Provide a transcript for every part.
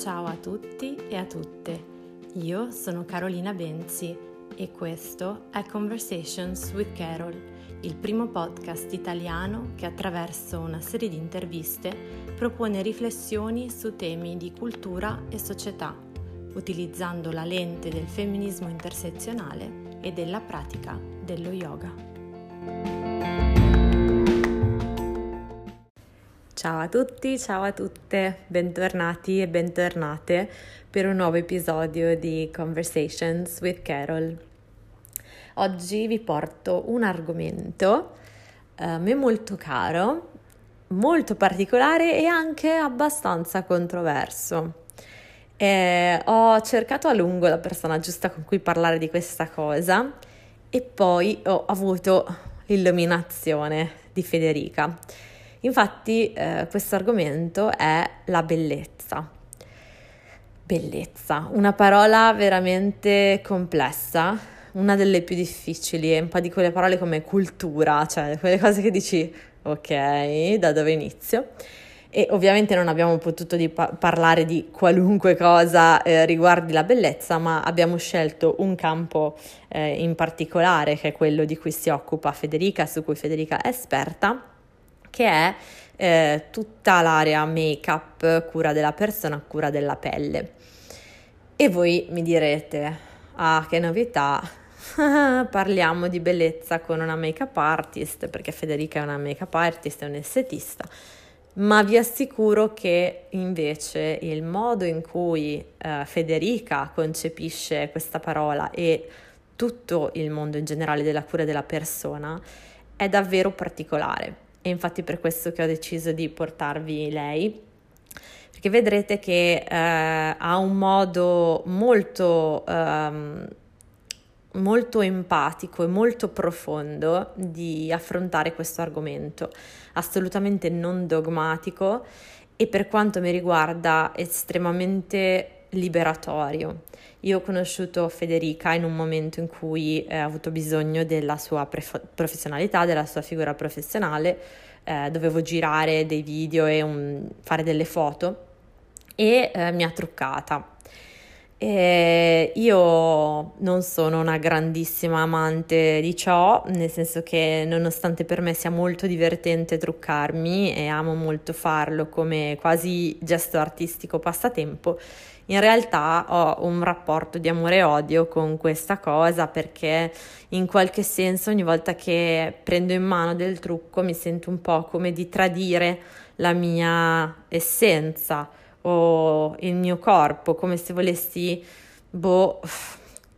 Ciao a tutti e a tutte, io sono Carolina Benzi e questo è Conversations with Carol, il primo podcast italiano che attraverso una serie di interviste propone riflessioni su temi di cultura e società, utilizzando la lente del femminismo intersezionale e della pratica dello yoga. Ciao a tutti, ciao a tutte, bentornati e bentornate per un nuovo episodio di Conversations with Carol. Oggi vi porto un argomento eh, a me molto caro, molto particolare e anche abbastanza controverso. E ho cercato a lungo la persona giusta con cui parlare di questa cosa e poi ho avuto l'illuminazione di Federica Infatti eh, questo argomento è la bellezza. Bellezza, una parola veramente complessa, una delle più difficili, è un po' di quelle parole come cultura, cioè quelle cose che dici ok, da dove inizio? E ovviamente non abbiamo potuto di pa- parlare di qualunque cosa eh, riguardi la bellezza, ma abbiamo scelto un campo eh, in particolare che è quello di cui si occupa Federica, su cui Federica è esperta che è eh, tutta l'area make-up, cura della persona, cura della pelle. E voi mi direte, ah che novità, parliamo di bellezza con una make-up artist, perché Federica è una make-up artist, è un estetista, ma vi assicuro che invece il modo in cui eh, Federica concepisce questa parola e tutto il mondo in generale della cura della persona è davvero particolare e infatti per questo che ho deciso di portarvi lei. Perché vedrete che eh, ha un modo molto, ehm, molto empatico e molto profondo di affrontare questo argomento, assolutamente non dogmatico e per quanto mi riguarda estremamente liberatorio. Io ho conosciuto Federica in un momento in cui eh, ha avuto bisogno della sua pref- professionalità, della sua figura professionale, eh, dovevo girare dei video e un, fare delle foto e eh, mi ha truccata. E io non sono una grandissima amante di ciò, nel senso che nonostante per me sia molto divertente truccarmi e amo molto farlo come quasi gesto artistico passatempo, in realtà ho un rapporto di amore e odio con questa cosa perché in qualche senso ogni volta che prendo in mano del trucco mi sento un po' come di tradire la mia essenza o il mio corpo, come se volessi boh,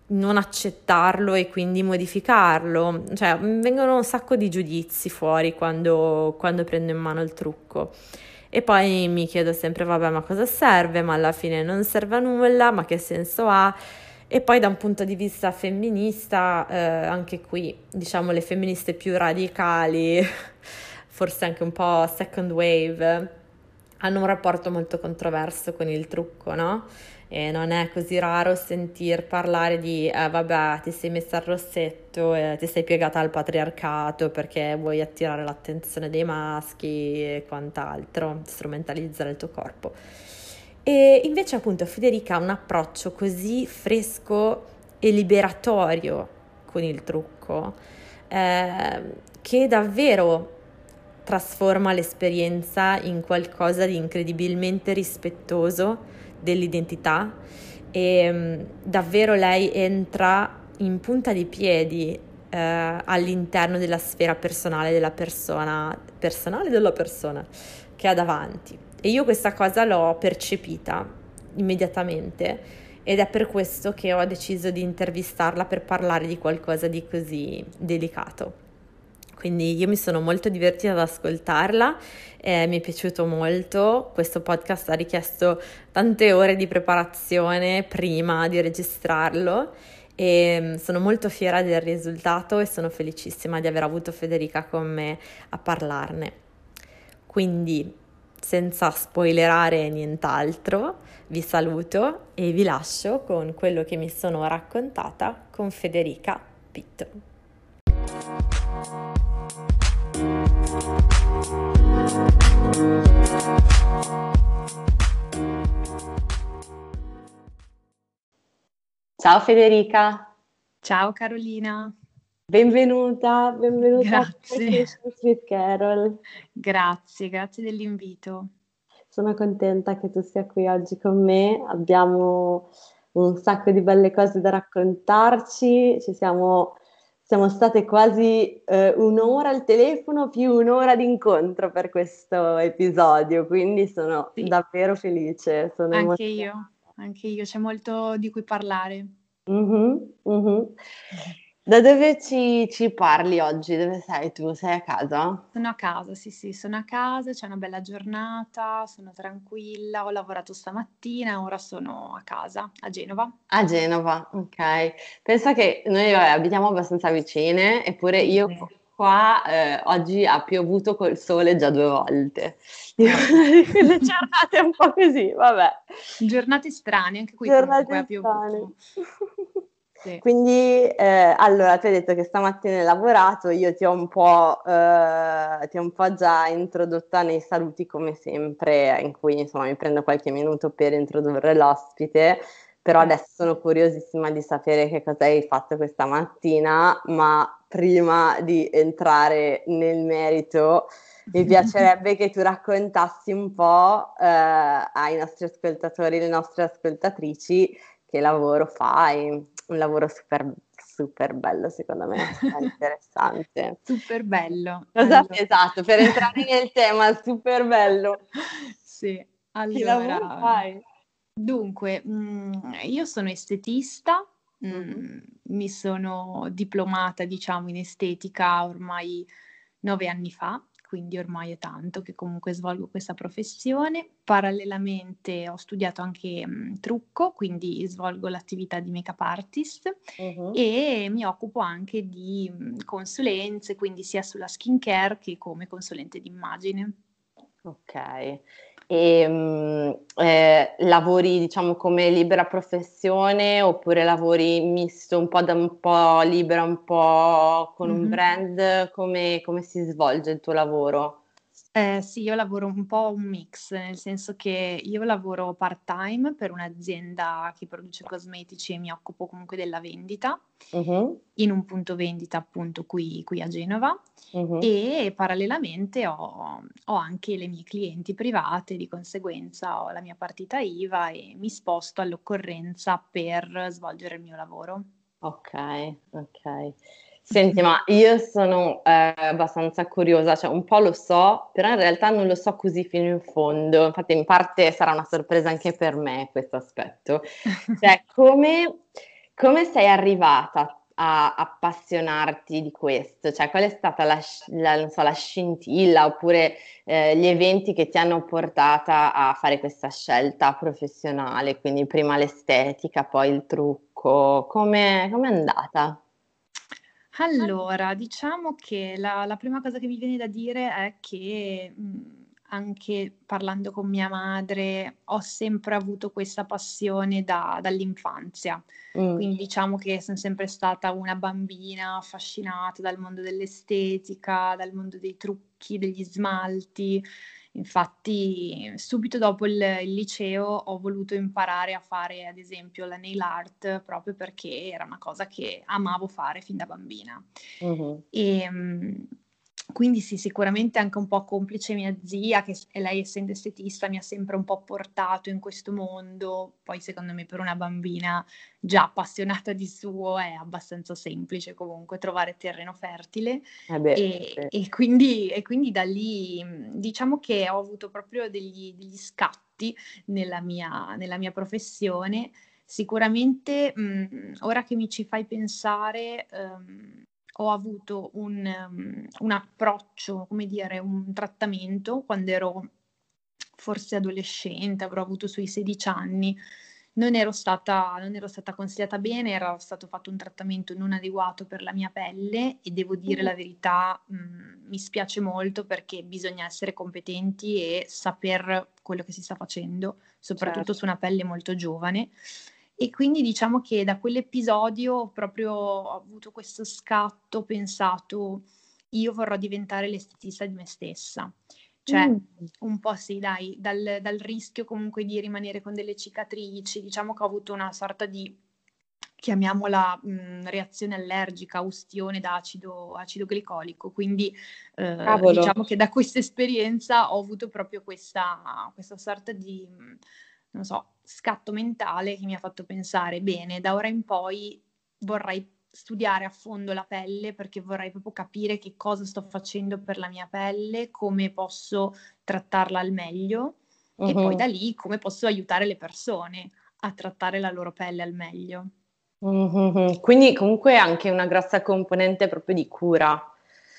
non accettarlo e quindi modificarlo. Cioè, vengono un sacco di giudizi fuori quando, quando prendo in mano il trucco. E poi mi chiedo sempre, vabbè, ma cosa serve? Ma alla fine non serve a nulla, ma che senso ha? E poi da un punto di vista femminista, eh, anche qui, diciamo, le femministe più radicali, forse anche un po' second wave, hanno un rapporto molto controverso con il trucco, no? E non è così raro sentir parlare di eh, vabbè ti sei messa al rossetto e ti sei piegata al patriarcato perché vuoi attirare l'attenzione dei maschi e quant'altro, strumentalizzare il tuo corpo. E invece appunto Federica ha un approccio così fresco e liberatorio con il trucco eh, che davvero trasforma l'esperienza in qualcosa di incredibilmente rispettoso dell'identità e mm, davvero lei entra in punta di piedi eh, all'interno della sfera personale della persona, personale della persona che ha davanti. E io questa cosa l'ho percepita immediatamente ed è per questo che ho deciso di intervistarla per parlare di qualcosa di così delicato. Quindi io mi sono molto divertita ad ascoltarla, eh, mi è piaciuto molto, questo podcast ha richiesto tante ore di preparazione prima di registrarlo e mm, sono molto fiera del risultato e sono felicissima di aver avuto Federica con me a parlarne. Quindi senza spoilerare nient'altro, vi saluto e vi lascio con quello che mi sono raccontata con Federica Pitto. Ciao Federica. Ciao Carolina. Benvenuta, benvenuta grazie. su Sweet Carol. Grazie, grazie dell'invito. Sono contenta che tu sia qui oggi con me. Abbiamo un sacco di belle cose da raccontarci. Ci siamo, siamo state quasi eh, un'ora al telefono più un'ora di incontro per questo episodio, quindi sono sì. davvero felice. Sono anche io, anche io, c'è molto di cui parlare. Mm-hmm, mm-hmm. Da dove ci, ci, parli oggi? Dove sei tu? Sei a casa? Sono a casa, sì, sì, sono a casa, c'è una bella giornata, sono tranquilla, ho lavorato stamattina, ora sono a casa, a Genova. A Genova, ok. Pensa che noi vabbè, abitiamo abbastanza vicine, eppure io qua eh, oggi ha piovuto col sole già due volte. Le giornate un po' così, vabbè. Giornate strane, anche qui giornate comunque ha piovuto. Sì. Quindi, eh, allora, ti hai detto che stamattina hai lavorato, io ti ho, un po', eh, ti ho un po' già introdotta nei saluti come sempre, in cui insomma mi prendo qualche minuto per introdurre l'ospite, però adesso sono curiosissima di sapere che cosa hai fatto questa mattina, ma prima di entrare nel merito, mi piacerebbe che tu raccontassi un po' eh, ai nostri ascoltatori e alle nostre ascoltatrici che lavoro fai, un lavoro super, super bello secondo me, interessante. super bello. Cosa, allora. Esatto, per entrare nel tema, super bello. Sì, allora... Dunque, mh, mm, io sono estetista, mh, mm, mi sono diplomata, diciamo, in estetica ormai nove anni fa quindi ormai è tanto che comunque svolgo questa professione. Parallelamente ho studiato anche mh, trucco, quindi svolgo l'attività di make-up artist uh-huh. e mi occupo anche di mh, consulenze, quindi sia sulla skincare che come consulente d'immagine. Ok. E, mh, eh, lavori diciamo come libera professione oppure lavori misto un po' da un po' libera, un po' con mm-hmm. un brand? Come, come si svolge il tuo lavoro? Eh, sì, io lavoro un po' un mix, nel senso che io lavoro part-time per un'azienda che produce cosmetici e mi occupo comunque della vendita uh-huh. in un punto vendita appunto qui, qui a Genova uh-huh. e parallelamente ho, ho, anche le mie clienti private, di conseguenza ho la mia partita IVA e mi sposto all'occorrenza per svolgere il mio lavoro. Ok, ok. Senti, ma io sono eh, abbastanza curiosa, cioè un po' lo so, però in realtà non lo so così fino in fondo. Infatti, in parte sarà una sorpresa anche per me questo aspetto. Cioè, come, come sei arrivata a appassionarti di questo? Cioè, qual è stata la, la, so, la scintilla oppure eh, gli eventi che ti hanno portata a fare questa scelta professionale? Quindi prima l'estetica, poi il trucco. Come è andata? Allora, diciamo che la la prima cosa che mi viene da dire è che, mhmm, anche parlando con mia madre, ho sempre avuto questa passione da dall'infanzia. Mh. Quindi diciamo che son sempre stata una bambina affascinata dal mondo dell'estetica, dal mondo dei trucchi, degli smalti. Infatti, subito dopo il, il, liceo ho voluto imparare a fare, ad esempio, la nail art proprio perché era una cosa che amavo fare fin da bambina. Uh-huh. E, um, quindi sì, sicuramente anche un po' complice mia zia, che lei essendo estetista mi ha sempre un po' portato in questo mondo, poi secondo me per una bambina già appassionata di suo è abbastanza semplice comunque trovare terreno fertile eh beh, e, sì. e, quindi, e, quindi, da lì diciamo che ho avuto proprio degli, degli scatti nella mia, nella mia professione. Sicuramente mh, ora che mi ci fai pensare... Um, ho avuto un, um, un approccio, come dire, un trattamento quando ero forse adolescente, avrò avuto sui 16 anni. Non ero, stata, non ero stata consigliata bene, era stato fatto un trattamento non adeguato per la mia pelle e devo dire la verità, mh, mm, mi spiace molto perché bisogna essere competenti e saper quello che si sta facendo, soprattutto certo. su una pelle molto giovane. E quindi diciamo che da quell'episodio proprio ho avuto questo scatto, ho pensato io vorrò diventare l'estetista di me stessa. Cioè, mm. un po' sì, dai, dal, dal, rischio comunque di rimanere con delle cicatrici, diciamo che ho avuto una sorta di chiamiamola mh, reazione allergica, ustione da acido, acido glicolico. Quindi eh, diciamo che da questa esperienza ho avuto proprio questa, questa sorta di, non so, scatto mentale che mi ha fatto pensare, bene, da ora in poi vorrei studiare a fondo la pelle perché vorrei proprio capire che cosa sto facendo per la mia pelle, come posso trattarla al meglio uh-huh. e poi da lì come posso aiutare le persone a trattare la loro pelle al meglio. Uh-huh. Quindi comunque anche una grossa componente proprio di cura.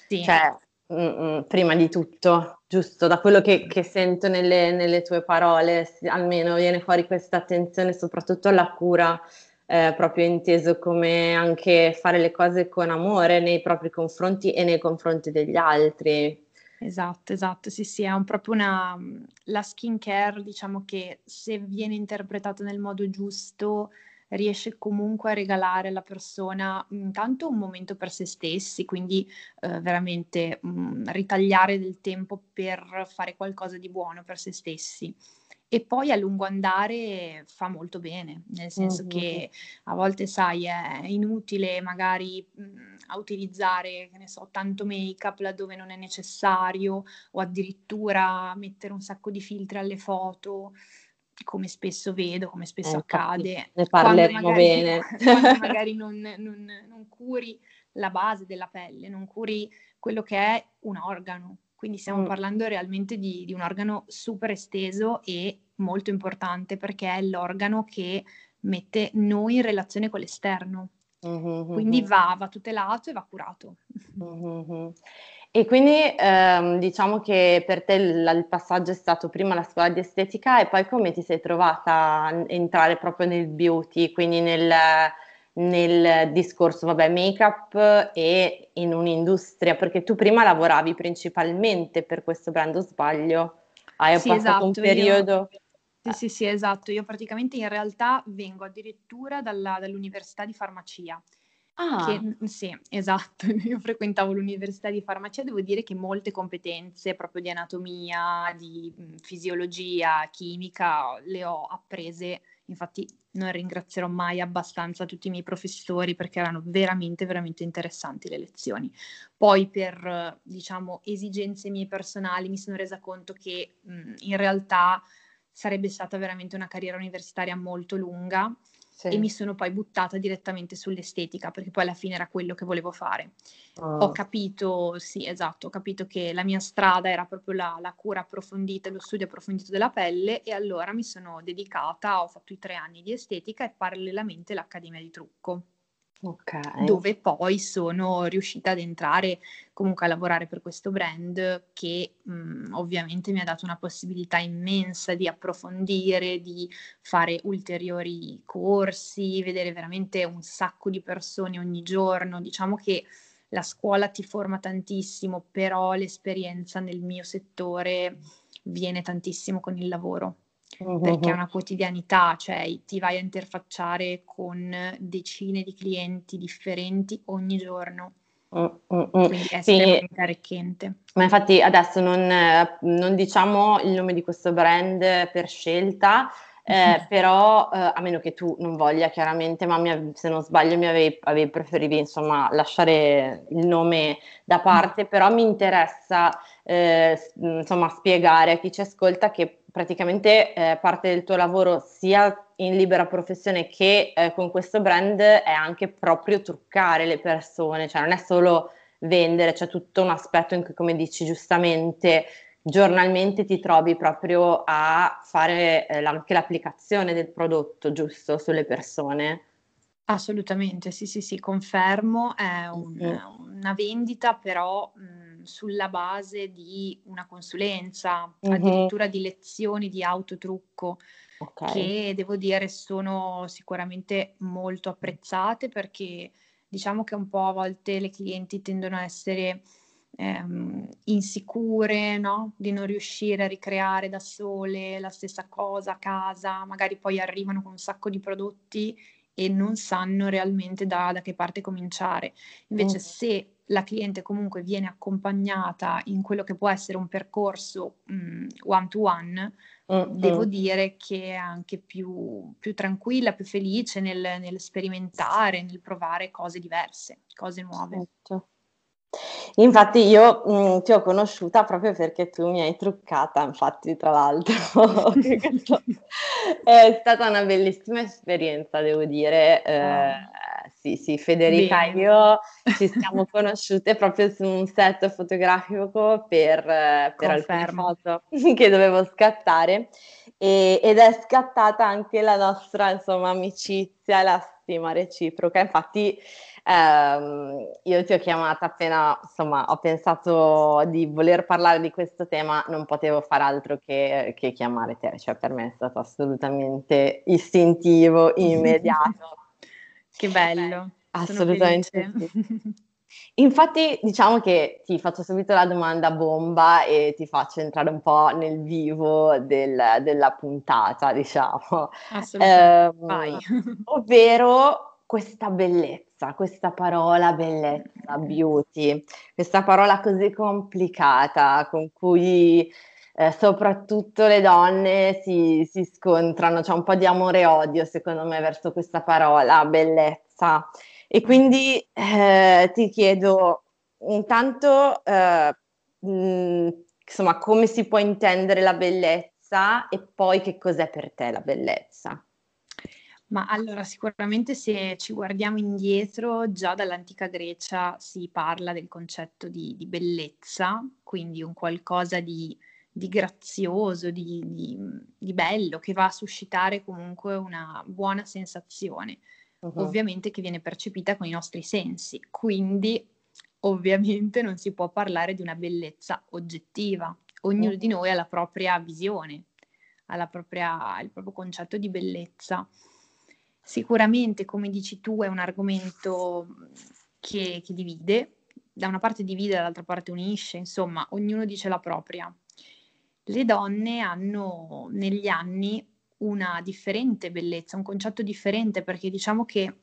Sì. Cioè, mm, prima di tutto, giusto, da quello che, che sento nelle, nelle, tue parole, almeno viene fuori questa attenzione soprattutto alla cura eh, proprio inteso come anche fare le cose con amore nei propri confronti e nei confronti degli altri. Esatto, esatto, sì, sì, è un, proprio una... la skincare, diciamo che se viene interpretata nel modo giusto, riesce comunque a regalare alla persona intanto un momento per se stessi, quindi eh, veramente mh, ritagliare del tempo per fare qualcosa di buono per se stessi e poi a lungo andare fa molto bene, nel senso mm-hmm. che a volte, sai, è inutile magari mh, a utilizzare, che ne so, tanto make-up laddove non è necessario o addirittura mettere un sacco di filtri alle foto come spesso vedo, come spesso eh, accade. Ne parleremo magari, bene. magari non, non, non curi la base della pelle, non curi quello che è un organo, quindi stiamo mm. parlando realmente di, di, un organo super esteso e molto importante perché è l'organo che mette noi in relazione con l'esterno. Mm-hmm. Quindi va, va, tutelato e va curato. Mm-hmm. E quindi ehm, diciamo che per te il, il, passaggio è stato prima la scuola di estetica e poi come ti sei trovata a entrare proprio nel beauty, quindi nel, nel discorso, vabbè, make-up e in un'industria, perché tu prima lavoravi principalmente per questo brand, o sbaglio? Hai sì, passato esatto, un periodo... Io... Sì, sì, sì, esatto. Io praticamente in realtà vengo addirittura dalla, dall'università di farmacia. Ah. Che, sì, esatto, io frequentavo l'università di farmacia, devo dire che molte competenze proprio di anatomia, di fisiologia, chimica, le ho apprese, infatti non ringrazierò mai abbastanza tutti i miei professori perché erano veramente, veramente interessanti le lezioni. Poi per, diciamo, esigenze mie personali mi sono resa conto che mh, in realtà sarebbe stata veramente una carriera universitaria molto lunga sì. e mi sono poi buttata direttamente sull'estetica perché poi alla fine era quello che volevo fare. Oh. Ho capito, sì, esatto, ho capito che la mia strada era proprio la, la cura approfondita, lo studio approfondito della pelle e allora mi sono dedicata, ho fatto i tre anni di estetica e parallelamente l'accademia di trucco. Okay. Dove poi sono riuscita ad entrare comunque a lavorare per questo brand che mh, mhmm, ovviamente mi ha dato una possibilità immensa di approfondire, di fare ulteriori corsi, vedere veramente un sacco di persone ogni giorno. Diciamo che la scuola ti forma tantissimo, però l'esperienza nel mio settore viene tantissimo con il lavoro perché è una quotidianità, cioè ti vai a interfacciare con decine di clienti differenti ogni giorno. Mm, mm, mm. È sì. arricchente. Ma infatti adesso non, non, diciamo il nome di questo brand per scelta, eh, però eh, a meno che tu non voglia chiaramente, ma mi, se non sbaglio mi avevi, avevi preferivi insomma lasciare il nome da parte, però mi interessa eh, insomma spiegare a chi ci ascolta che praticamente eh, parte del tuo lavoro sia in libera professione che eh, con questo brand è anche proprio truccare le persone, cioè non è solo vendere, c'è tutto un aspetto in cui, come dici giustamente, giornalmente ti trovi proprio a fare eh, anche l'applicazione del prodotto giusto sulle persone. Assolutamente, sì, sì, sì, confermo, è un, mm-hmm. una vendita però mh, sulla base di una consulenza, mm-hmm. addirittura di lezioni di autotrucco, okay. che devo dire sono sicuramente molto apprezzate perché diciamo che un po' a volte le clienti tendono a essere ehm, insicure, no? Di non riuscire a ricreare da sole la stessa cosa a casa, magari poi arrivano con un sacco di prodotti e non sanno realmente da, da che parte cominciare. Invece, mm. se la cliente comunque viene accompagnata in quello che può essere un percorso um, one to one, mm-hmm. devo dire che è anche più, più tranquilla, più felice nel, nel, sperimentare, nel provare cose diverse, cose nuove. Certo. Infatti io mh, ti ho conosciuta proprio perché tu mi hai truccata, infatti tra l'altro è stata una bellissima esperienza, devo dire. Eh, ah. Sì, sì, Federica e io ci siamo conosciute proprio su un set fotografico per, per alcune foto che dovevo scattare e, ed è scattata anche la nostra insomma, amicizia la stima reciproca. Infatti ehm, io ti ho chiamata appena insomma, ho pensato di voler parlare di questo tema, non potevo fare altro che, che chiamare te, cioè per me è stato assolutamente istintivo, immediato. Che bello. Assolutamente Infatti, diciamo che ti faccio subito la domanda bomba e ti faccio entrare un po' nel vivo del, della puntata, diciamo. Assolutamente. Eh, ovvero questa bellezza, questa parola bellezza, beauty, questa parola così complicata con cui eh, soprattutto le donne si, si, scontrano, c'è un po' di amore e odio secondo me verso questa parola, bellezza. E quindi eh, ti chiedo intanto eh, mh, insomma come si può intendere la bellezza e poi che cos'è per te la bellezza? Ma allora, sicuramente se ci guardiamo indietro, già dall'antica Grecia si parla del concetto di, di bellezza, quindi un qualcosa di di grazioso, di, di, di, bello, che va a suscitare comunque una buona sensazione, uh-huh. ovviamente che viene percepita con i nostri sensi. Quindi ovviamente non si può parlare di una bellezza oggettiva. Ognuno uh-huh. di noi ha la propria visione, ha la propria, il proprio concetto di bellezza. Sicuramente, come dici tu, è un argomento che, che divide, da una parte divide, dall'altra parte unisce, insomma, ognuno dice la propria le donne hanno negli anni una differente bellezza, un concetto differente perché diciamo che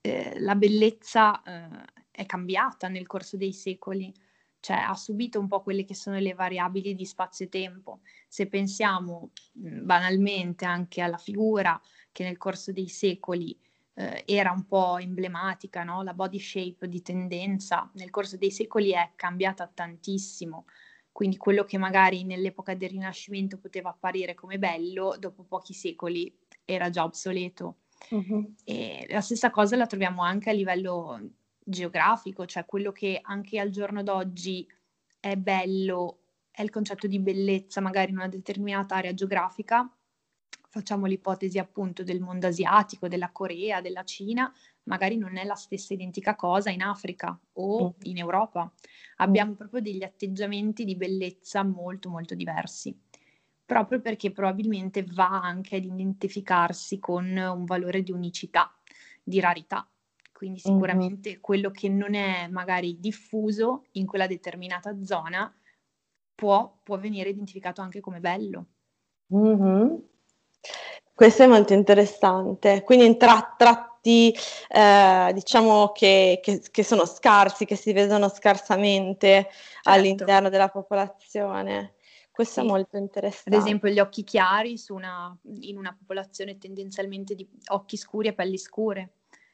eh, la bellezza eh, è cambiata nel corso dei secoli, cioè ha subito un po' quelle che sono le variabili di spazio e tempo. Se pensiamo mh, banalmente anche alla figura che nel corso dei secoli eh, era un po' emblematica, no? la body shape di tendenza, nel corso dei secoli è cambiata tantissimo quindi quello che magari nell'epoca del Rinascimento poteva apparire come bello, dopo pochi secoli era già obsoleto. Uh-huh. E la stessa cosa la troviamo anche a livello geografico, cioè quello che anche al giorno d'oggi è bello, è il concetto di bellezza magari in una determinata area geografica. Facciamo l'ipotesi appunto del mondo asiatico, della Corea, della Cina, magari non è la stessa identica cosa in Africa o mm. in Europa. Abbiamo proprio degli atteggiamenti di bellezza molto molto diversi, proprio perché probabilmente va anche ad identificarsi con un valore di unicità, di rarità. Quindi mm-hmm. sicuramente mm-hmm. quello che non è magari diffuso in quella determinata zona può, può venire identificato anche come bello. Mm-hmm. Questo è molto interessante. Quindi tra, tratti, eh, diciamo che, che, che, sono scarsi, che si vedono scarsamente certo. all'interno della popolazione. Questo sì. è molto interessante. Ad esempio gli occhi chiari una, in una popolazione tendenzialmente di occhi scuri e pelli scure.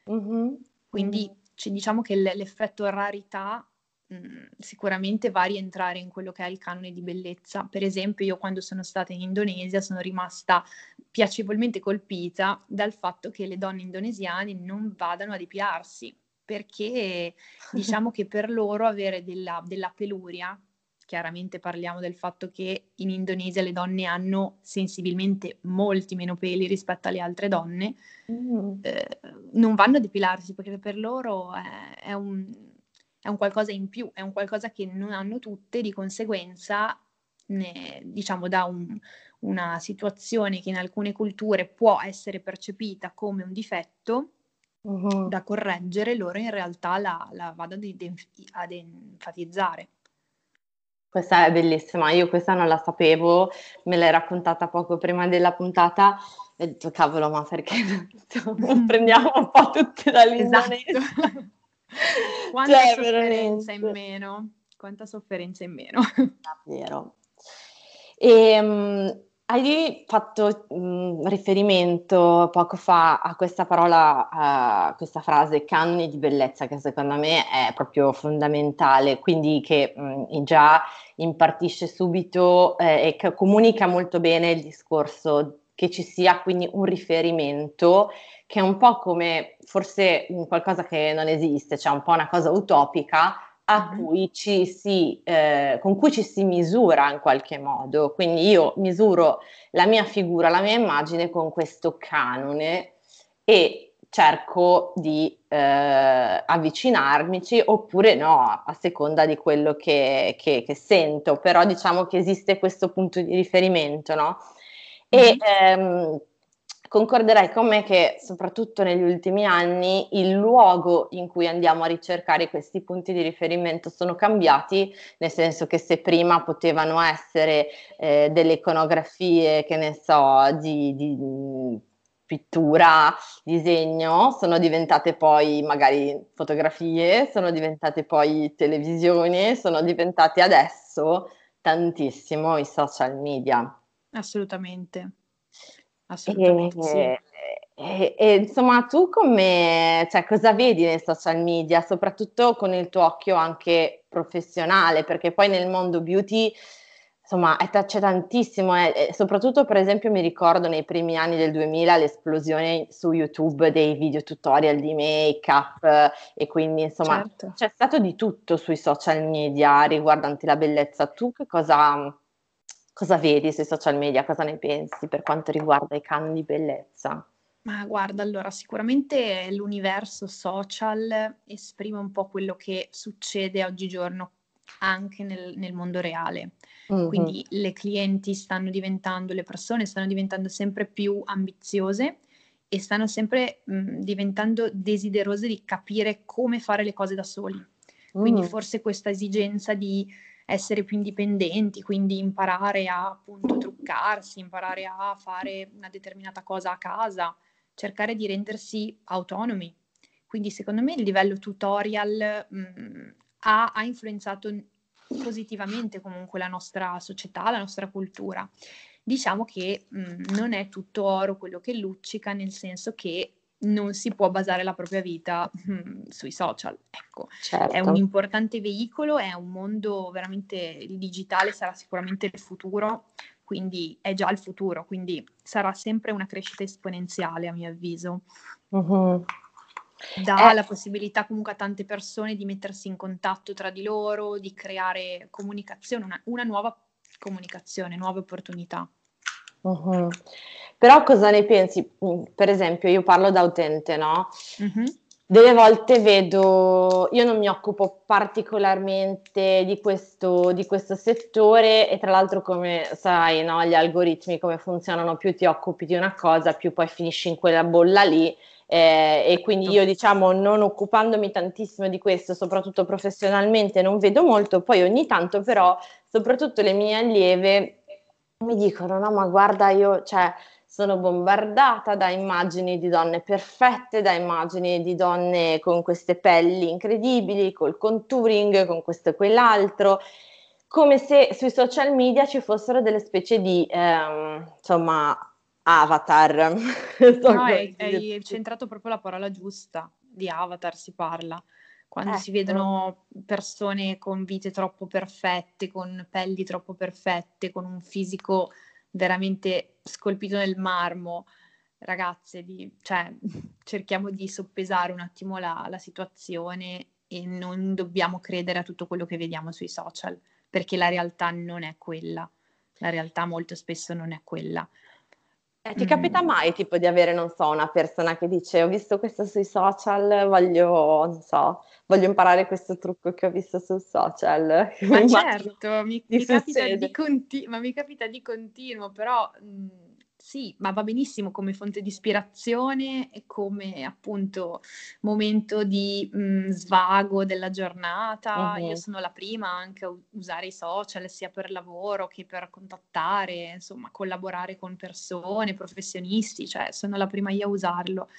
Mm-hmm. Quindi cioè, diciamo che l'effetto rarità Mhmm, sicuramente va a rientrare in quello che è il canone di bellezza. Per esempio, io quando sono stata in Indonesia sono rimasta piacevolmente colpita dal fatto che le donne indonesiane non vadano a depilarsi, perché diciamo che per loro avere della, della peluria, chiaramente parliamo del fatto che in Indonesia le donne hanno sensibilmente molti meno peli rispetto alle altre donne, mm. eh, non vanno a depilarsi perché per loro è, è un è un qualcosa in più, è un qualcosa che non hanno tutte, di conseguenza, ne, diciamo, da un, una situazione che in alcune culture può essere percepita come un difetto uh-huh. da correggere, loro in realtà la, la vado ad, ad enfatizzare. Questa è bellissima, io questa non la sapevo, me l'hai raccontata poco prima della puntata e ho detto cavolo, ma perché non prendiamo un po' tutte da l'indonesia? Esatto. Quanta cioè, sofferenza in meno, quanta sofferenza in meno. Davvero. E, um, hai fatto um, riferimento poco fa a questa parola, a questa frase canoni di bellezza che secondo me è proprio fondamentale, quindi che um, già impartisce subito eh, e che comunica molto bene il discorso che ci sia quindi un riferimento che è un po' come forse qualcosa che non esiste, cioè un po' una cosa utopica, cui si, eh, con cui ci si misura in qualche modo. Quindi io misuro la mia figura, la mia immagine con questo canone e cerco di eh, avvicinarmici oppure no, a seconda di quello che, che, che, sento, però diciamo che esiste questo punto di riferimento, no? E ehm, concorderai con me che soprattutto negli ultimi anni il luogo in cui andiamo a ricercare questi punti di riferimento sono cambiati, nel senso che se prima potevano essere eh, delle iconografie, che ne so, di, di pittura, disegno, sono diventate poi magari fotografie, sono diventate poi televisioni, sono diventate adesso tantissimo i social media. Assolutamente. Assolutamente, sì. E, e, insomma, tu come, cioè, cosa vedi nei social media, soprattutto con il tuo occhio anche professionale, perché poi nel mondo beauty, insomma, è, c'è tantissimo, eh, soprattutto per esempio mi ricordo nei primi anni del 2000 l'esplosione su YouTube dei video tutorial di make-up eh, e quindi insomma certo. c'è stato di tutto sui social media riguardanti la bellezza. Tu che cosa Cosa vedi sui social media? Cosa ne pensi per quanto riguarda i canoni di bellezza? Ma guarda, allora sicuramente l'universo social esprime un po' quello che succede oggigiorno anche nel, nel mondo reale. Mm-hmm. Quindi le clienti stanno diventando, le persone stanno diventando sempre più ambiziose e stanno sempre mh, diventando desiderose di capire come fare le cose da soli. Quindi mm. forse questa esigenza di essere più indipendenti, quindi imparare a appunto truccarsi, imparare a fare una determinata cosa a casa, cercare di rendersi autonomi. Quindi secondo me il livello tutorial mh, mm, ha, ha influenzato positivamente comunque la nostra società, la nostra cultura. Diciamo che mh, mm, non è tutto oro quello che luccica, nel senso che non si può basare la propria vita mm, sui social. Ecco, certo. è un importante veicolo, è un mondo veramente, il digitale sarà sicuramente il futuro, quindi è già il futuro, quindi sarà sempre una crescita esponenziale a mio avviso. Uh-huh. Dà eh. la possibilità comunque a tante persone di mettersi in contatto tra di loro, di creare comunicazione, una, una nuova comunicazione, nuove opportunità. Uh-huh. Però cosa ne pensi? Mm, per esempio, io parlo da utente, no? Uh-huh. Delle volte vedo, io non mi occupo particolarmente di questo, di questo settore e tra l'altro come sai, no, gli algoritmi come funzionano, più ti occupi di una cosa, più poi finisci in quella bolla lì eh, e quindi io diciamo non occupandomi tantissimo di questo, soprattutto professionalmente, non vedo molto, poi ogni tanto però soprattutto le mie allieve mi dicono no ma guarda io, cioè sono bombardata da immagini di donne perfette, da immagini di donne con queste pelli incredibili, col contouring, con questo e quell'altro, come se sui social media ci fossero delle specie di, ehm, insomma, avatar. no, hai, hai centrato proprio la parola giusta, di avatar si parla quando ecco. si vedono persone con vite troppo perfette, con pelli troppo perfette, con un fisico veramente scolpito nel marmo. Ragazze, di, cioè, cerchiamo di soppesare un attimo la, la situazione e non dobbiamo credere a tutto quello che vediamo sui social, perché la realtà non è quella. La realtà molto spesso non è quella. Eh, ti capita mm. mai tipo di avere, non so, una persona che dice ho visto questo sui social, voglio, non so, voglio imparare questo trucco che ho visto sul social. Ma certo, mi, mi capita di conti- ma mi capita di continuo, però mh, mm, sì, ma va benissimo come fonte di ispirazione e come appunto momento di mh, mm, svago della giornata. Uh-huh. Io sono la prima anche a usare i social sia per lavoro che per contattare, insomma, collaborare con persone, professionisti, cioè sono la prima io a usarlo.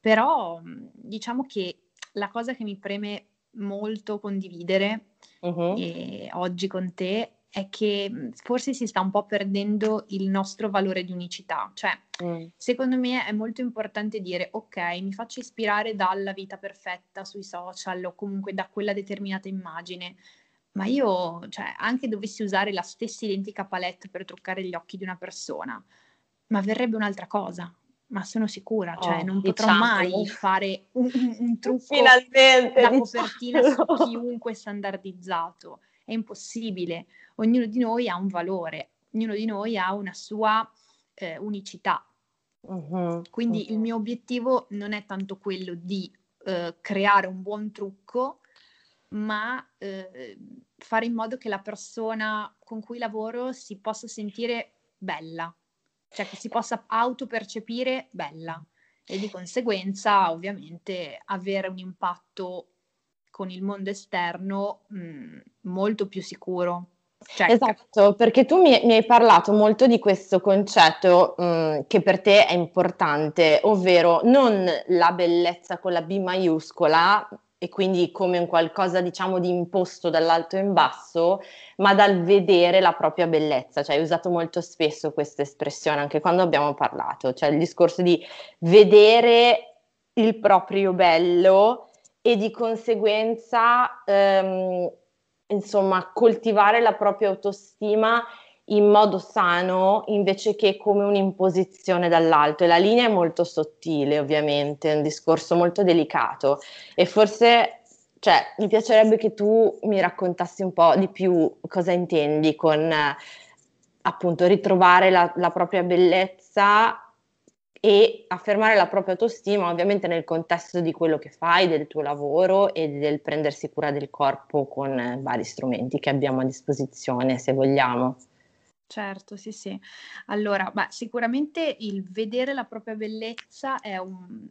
Però mm, diciamo che la cosa che mi preme molto condividere uh-huh. oggi con te è che mhmm, forse si sta un po' perdendo il nostro valore di unicità. Cioè, mm. secondo me è molto importante dire, ok, mi faccio ispirare dalla vita perfetta sui social o comunque da quella determinata immagine, ma io, cioè, anche dovessi usare la stessa identica palette per truccare gli occhi di una persona, ma verrebbe un'altra cosa. Ma sono sicura, cioè oh, non potrò diciamo. mai fare un, un, un trucco Finalmente, da diciamo. copertina su chiunque standardizzato. È impossibile ognuno di noi ha un valore, ognuno di noi ha una sua eh, unicità. Uh-huh, Quindi uh-huh. il mio obiettivo non è tanto quello di eh, creare un buon trucco, ma eh, fare in modo che la persona con cui lavoro si possa sentire bella, cioè che si possa autopercepire bella e di conseguenza ovviamente avere un impatto con il mondo esterno mh, mm, molto più sicuro. Cioè, esatto, perché tu mi, mi, hai parlato molto di questo concetto mh, mm, che per te è importante, ovvero non la bellezza con la B maiuscola e quindi come un qualcosa diciamo di imposto dall'alto in basso, ma dal vedere la propria bellezza, cioè hai usato molto spesso questa espressione anche quando abbiamo parlato, cioè il discorso di vedere il proprio bello e di conseguenza ehm, insomma, coltivare la propria autostima in modo sano invece che come un'imposizione dall'alto. E la linea è molto sottile, ovviamente, è un discorso molto delicato e forse cioè, mi piacerebbe che tu mi raccontassi un po' di più cosa intendi con appunto ritrovare la, la propria bellezza e affermare la propria autostima ovviamente nel contesto di quello che fai, del tuo lavoro e del prendersi cura del corpo con vari strumenti che abbiamo a disposizione, se vogliamo. Certo, sì, sì. Allora, beh, sicuramente il vedere la propria bellezza è, un,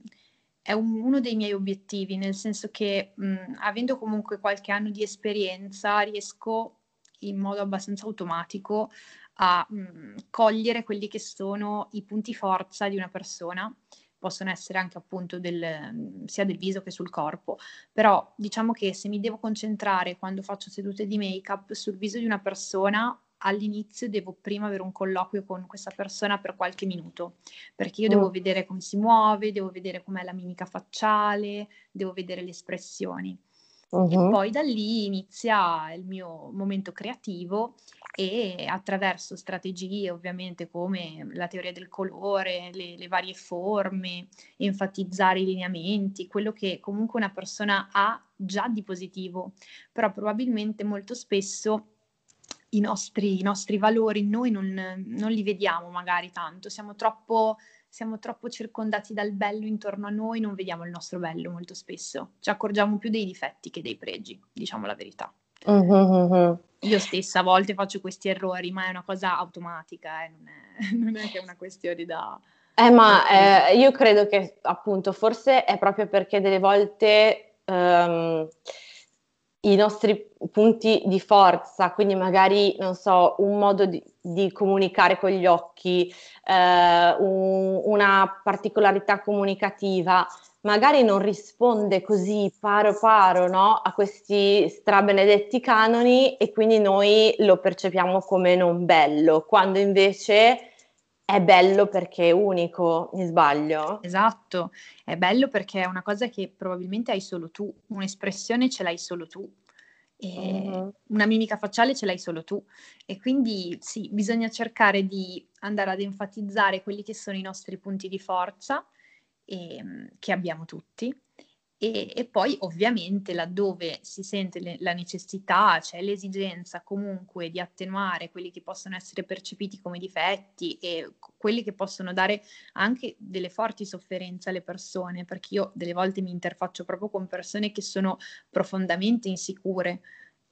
è un, uno dei miei obiettivi, nel senso che mh, avendo comunque qualche anno di esperienza riesco in modo abbastanza automatico a mh, mhmm, cogliere quelli che sono i punti forza di una persona, possono essere anche appunto del, mhmm, sia del viso che sul corpo, però diciamo che se mi devo concentrare quando faccio sedute di make-up sul viso di una persona, all'inizio devo prima avere un colloquio con questa persona per qualche minuto, perché io devo mm. vedere come si muove, devo vedere com'è la mimica facciale, devo vedere le espressioni. Uh-huh. E poi da lì inizia il mio momento creativo e attraverso strategie ovviamente come la teoria del colore, le, le, varie forme, enfatizzare i lineamenti, quello che comunque una persona ha già di positivo, però probabilmente molto spesso i nostri, i nostri valori noi non, non li vediamo magari tanto, siamo troppo siamo troppo circondati dal bello intorno a noi, non vediamo il nostro bello molto spesso, ci accorgiamo più dei difetti che dei pregi, diciamo la verità. Uh-huh. Io stessa a volte faccio questi errori, ma è una cosa automatica, eh? non, è, non, è, che è una questione da... Eh, ma eh, io credo che appunto forse è proprio perché delle volte... Um, i nostri punti di forza, quindi magari, non so, un modo di, di comunicare con gli occhi, eh, un, una particolarità comunicativa, magari non risponde così paro paro no? a questi strabenedetti canoni e quindi noi lo percepiamo come non bello, quando invece è bello perché è unico, mi sbaglio? Esatto, è bello perché è una cosa che probabilmente hai solo tu, un'espressione ce l'hai solo tu. Uh-huh. Una mimica facciale ce l'hai solo tu e quindi sì, bisogna cercare di andare ad enfatizzare quelli che sono i nostri punti di forza e, ehm, che abbiamo tutti e, e, poi ovviamente laddove si sente le, la necessità, c'è cioè l'esigenza comunque di attenuare quelli che possono essere percepiti come difetti e quelli che possono dare anche delle forti sofferenze alle persone, perché io delle volte mi interfaccio proprio con persone che sono profondamente insicure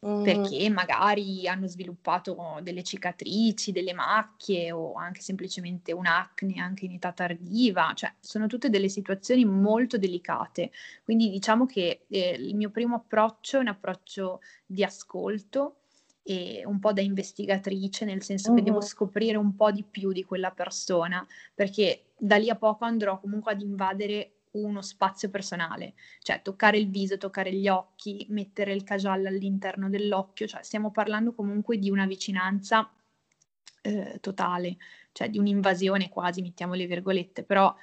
Mm. perché magari hanno sviluppato delle cicatrici, delle macchie o anche semplicemente un'acne anche in età tardiva, cioè sono tutte delle situazioni molto delicate. Quindi diciamo che eh, il mio primo approccio è un approccio di ascolto e un po' da investigatrice, nel senso che devo scoprire un po' di più di quella persona, perché da lì a poco andrò comunque ad invadere uno spazio personale, cioè toccare il viso, toccare gli occhi, mettere il kajal all'interno dell'occhio, cioè stiamo parlando comunque di una vicinanza eh, totale, cioè di un'invasione quasi, mettiamo le virgolette, però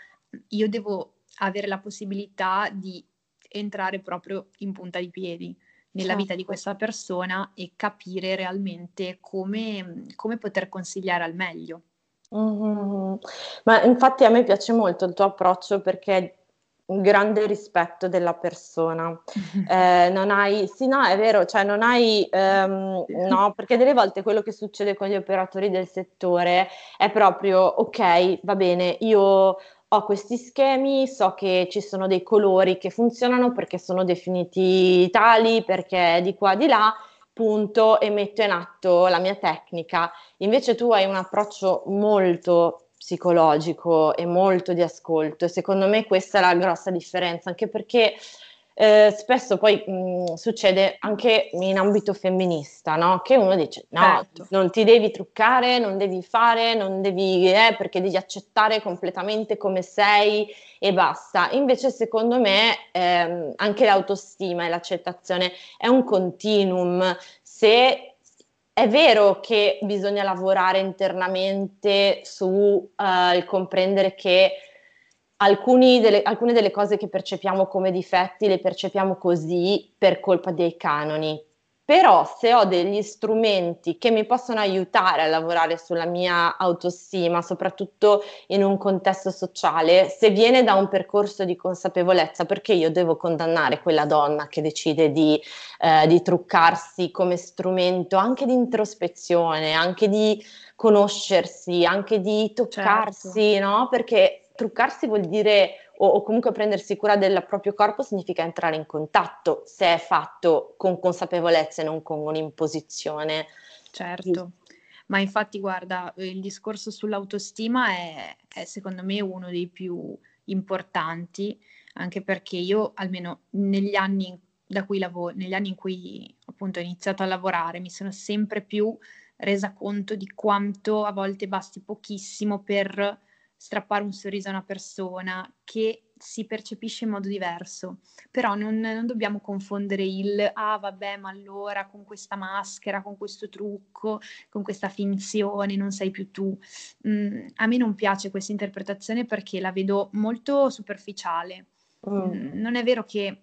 io devo avere la possibilità di entrare proprio in punta di piedi nella certo. vita di certo. questa persona e capire realmente come, come poter consigliare al meglio. Mm-hmm. Ma infatti a me piace molto il tuo approccio perché un grande rispetto della persona. Eh, non hai, sì, no, è vero, cioè non hai, um, no, perché delle volte quello che succede con gli operatori del settore è proprio, ok, va bene, io ho questi schemi, so che ci sono dei colori che funzionano perché sono definiti tali, perché di qua, di là, punto, e metto in atto la mia tecnica. Invece tu hai un approccio molto psicologico e molto di ascolto e secondo me questa è la grossa differenza, anche perché eh, spesso poi mh, succede anche in ambito femminista, no? Che uno dice no, certo. non ti devi truccare, non devi fare, non devi, eh, perché devi accettare completamente come sei e basta. Invece secondo me ehm, anche l'autostima e l'accettazione è un continuum. Se è vero che bisogna lavorare internamente sul uh, comprendere che delle, alcune delle cose che percepiamo come difetti le percepiamo così per colpa dei canoni, però se ho degli strumenti che mi possono aiutare a lavorare sulla mia autostima, soprattutto in un contesto sociale, se viene da un percorso di consapevolezza, perché io devo condannare quella donna che decide di, eh, di truccarsi come strumento anche di introspezione, anche di conoscersi, anche di toccarsi, certo. no? Perché truccarsi vuol dire o, o, comunque prendersi cura del proprio corpo significa entrare in contatto se è fatto con consapevolezza e non con un'imposizione. Certo. Ma infatti, guarda, il discorso sull'autostima è, è secondo me uno dei più importanti, anche perché io, almeno negli anni da cui lavoro, negli anni in cui appunto ho iniziato a lavorare, mi sono sempre più resa conto di quanto a volte basti pochissimo per strappare un sorriso a una persona che si percepisce in modo diverso, però non, non, dobbiamo confondere il ah vabbè ma allora con questa maschera, con questo trucco, con questa finzione non sei più tu. Mm, a me non piace questa interpretazione perché la vedo molto superficiale. Mm. Mm, non è vero che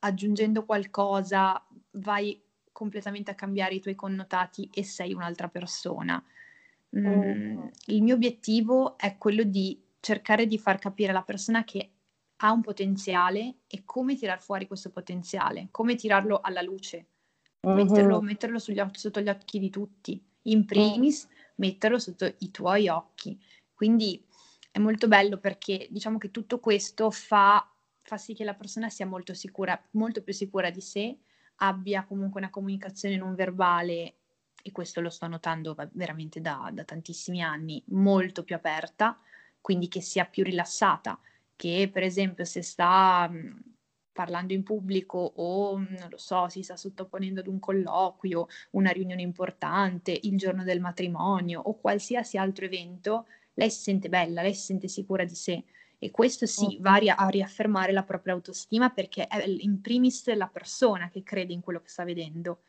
aggiungendo qualcosa vai completamente a cambiare i tuoi connotati e sei un'altra persona. Mm, il mio obiettivo è quello di cercare di far capire alla persona che ha un potenziale e come tirar fuori questo potenziale, come tirarlo alla luce, mm-hmm. metterlo, metterlo sugli, sotto gli occhi di tutti, in mm. primis metterlo sotto i tuoi occhi. Quindi è molto bello perché diciamo che tutto questo fa, fa sì che la persona sia molto sicura, molto più sicura di sé, abbia comunque una comunicazione non verbale e questo lo sto notando veramente da, da tantissimi anni, molto più aperta, quindi che sia più rilassata, che per esempio se sta mhmm, parlando in pubblico o non lo so, si sta sottoponendo ad un colloquio, una riunione importante, il giorno del matrimonio o qualsiasi altro evento, lei si sente bella, lei si sente sicura di sé. E questo sì, va a riaffermare la propria autostima perché è in primis la persona che crede in quello che sta vedendo.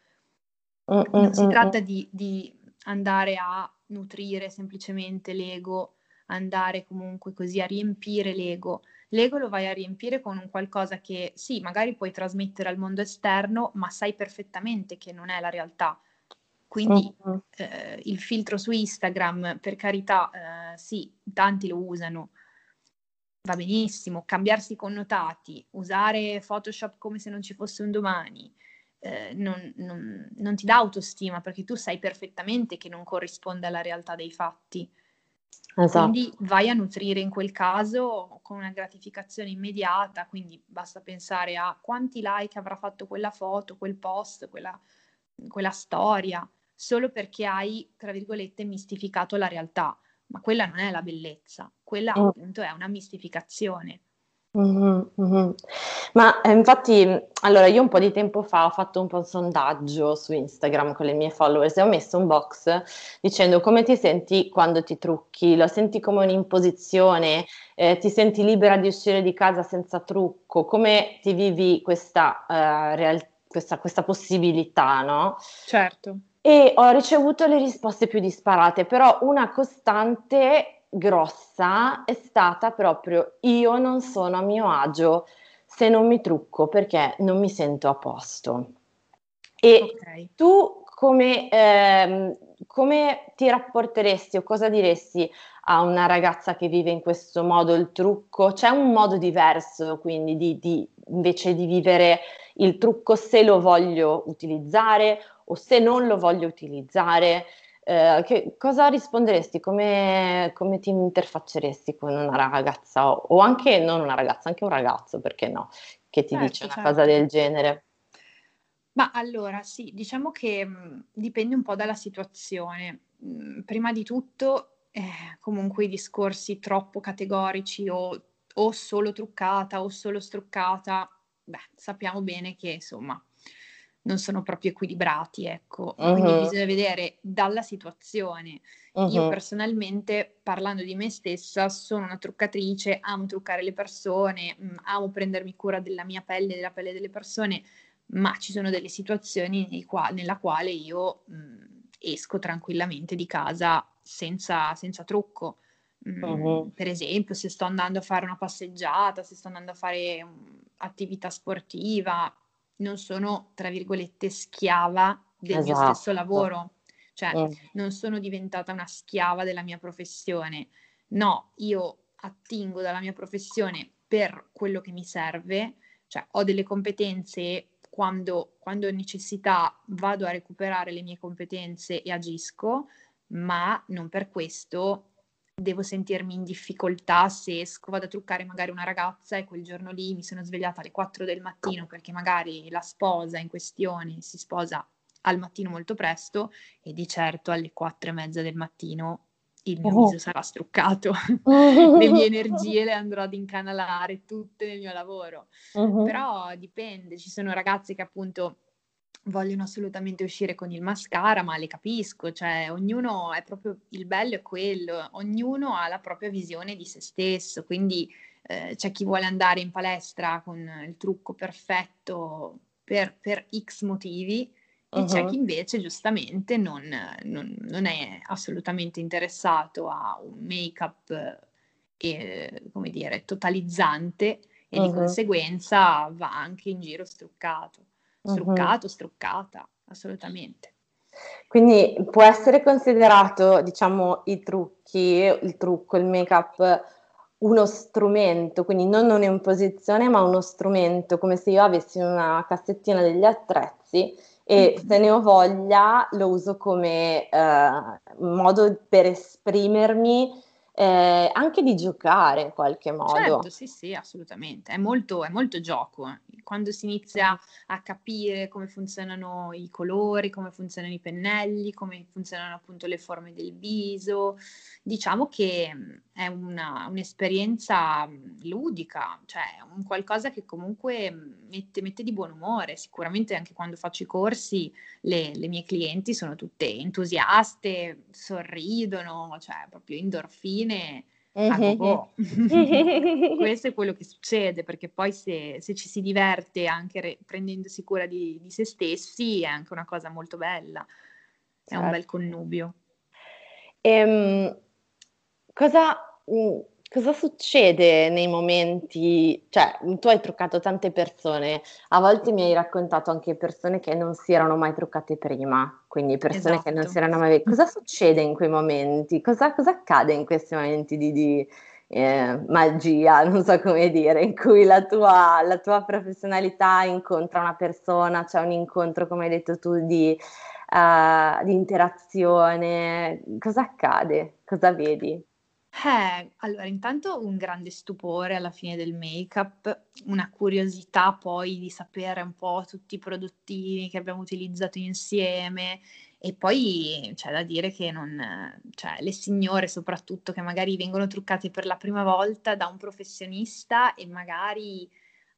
Mm, non si mm, tratta mm. di, di andare a nutrire semplicemente l'ego, andare comunque così a riempire l'ego. L'ego lo vai a riempire con un qualcosa che sì, magari puoi trasmettere al mondo esterno, ma sai perfettamente che non è la realtà. Quindi uh-huh. eh, il filtro su Instagram, per carità, eh, sì, tanti lo usano, va benissimo, cambiarsi i connotati, usare Photoshop come se non ci fosse un domani, eh, non, non, non, ti dà autostima perché tu sai perfettamente che non corrisponde alla realtà dei fatti. Esatto. Quindi vai a nutrire in quel caso con una gratificazione immediata, quindi basta pensare a quanti like avrà fatto quella foto, quel post, quella, quella storia, solo perché hai, tra virgolette, mistificato la realtà. Ma quella non è la bellezza, quella mm. appunto è una mistificazione. Mm-hmm. Ma eh, infatti, allora io un po' di tempo fa ho fatto un po' un sondaggio su Instagram con le mie followers e ho messo un box dicendo come ti senti quando ti trucchi, lo senti come un'imposizione, eh, ti senti libera di uscire di casa senza trucco, come ti vivi questa, uh, real- questa, questa possibilità, no? Certo. E ho ricevuto le risposte più disparate, però una costante grossa è stata proprio io non sono a mio agio se non mi trucco perché non mi sento a posto. E okay. tu come, ehm, come ti rapporteresti o cosa diresti a una ragazza che vive in questo modo il trucco? C'è un modo diverso quindi di, di, invece di vivere il trucco se lo voglio utilizzare o se non lo voglio utilizzare? Eh, che, cosa risponderesti? Come, come, ti interfacceresti con una ragazza o, o, anche non una ragazza, anche un ragazzo, perché no, che ti certo, dice una certo. cosa del genere? Ma allora sì, diciamo che mh, mm, dipende un po' dalla situazione. Mh, mm, prima di tutto, eh, comunque i discorsi troppo categorici o, o solo truccata o solo struccata, beh, sappiamo bene che insomma non sono proprio equilibrati, ecco. Uh-huh. Quindi bisogna vedere dalla situazione. Uh-huh. Io personalmente, parlando di me stessa, sono una truccatrice, amo truccare le persone, mm, amo prendermi cura della mia pelle, della pelle delle persone, ma ci sono delle situazioni qua- nella quale io mh, mm, esco tranquillamente di casa senza, senza trucco. Mm, uh-huh. Per esempio, se sto andando a fare una passeggiata, se sto andando a fare um, attività sportiva, non sono, tra virgolette, schiava del esatto. mio stesso lavoro, cioè mm. non sono diventata una schiava della mia professione. No, io attingo dalla mia professione per quello che mi serve, cioè ho delle competenze quando, quando ho necessità vado a recuperare le mie competenze e agisco, ma non per questo devo sentirmi in difficoltà se esco, vado a truccare magari una ragazza e quel giorno lì mi sono svegliata alle 4 del mattino perché magari la sposa in questione si sposa al mattino molto presto e di certo alle 4 e mezza del mattino il mio viso sarà struccato, le mie energie le andrò ad incanalare tutte nel mio lavoro. Uh-huh. Però dipende, ci sono ragazze che appunto vogliono assolutamente uscire con il mascara, ma le capisco, cioè ognuno è proprio il bello è quello, ognuno ha la propria visione di se stesso, quindi eh, c'è chi vuole andare in palestra con il trucco perfetto per, per X motivi e uh-huh. c'è chi invece giustamente non, non, non, è assolutamente interessato a un make-up eh, come dire, totalizzante e uh-huh. di conseguenza va anche in giro struccato struccato, struccata, assolutamente. Quindi può essere considerato, diciamo, i trucchi, il trucco, il make-up uno strumento, quindi non un'imposizione, ma uno strumento, come se io avessi una cassettina degli attrezzi e se ne ho voglia lo uso come eh, modo per esprimermi eh, anche di giocare in qualche modo. Certo, sì, sì, assolutamente. È molto, è molto gioco. Eh. Quando si inizia a capire come funzionano i colori, come funzionano i pennelli, come funzionano appunto le forme del viso, diciamo che mm, è una, un'esperienza mm, ludica, cioè un qualcosa che comunque mm, mette, mette, di buon umore. Sicuramente anche quando faccio i corsi le, le mie clienti sono tutte entusiaste, sorridono, cioè proprio endorfine. Mm-hmm. Questo è quello che succede perché poi se, se ci si diverte anche re- prendendosi cura di, di, se stessi è anche una cosa molto bella, è certo. un bel connubio. Ehm, cosa, mhmm, cosa succede nei momenti cioè, tu hai truccato tante persone, a volte mi hai raccontato anche persone che non si erano mai truccate prima, quindi persone che non si esatto. erano mai cosa succede in quei momenti? Cosa cosa accade in questi momenti di di, ehm, magia, non so come dire, in cui la tua la tua professionalità incontra una persona, c'è un incontro, come hai detto tu, di uhm, di interazione, cosa accade? Cosa vedi? Eh, allora, intanto un grande stupore alla fine del make-up, una curiosità poi di sapere un po' tutti i prodottini che abbiamo utilizzato insieme e poi c'è da dire che non, cioè, le signore soprattutto che magari vengono truccate per la prima volta da un professionista e magari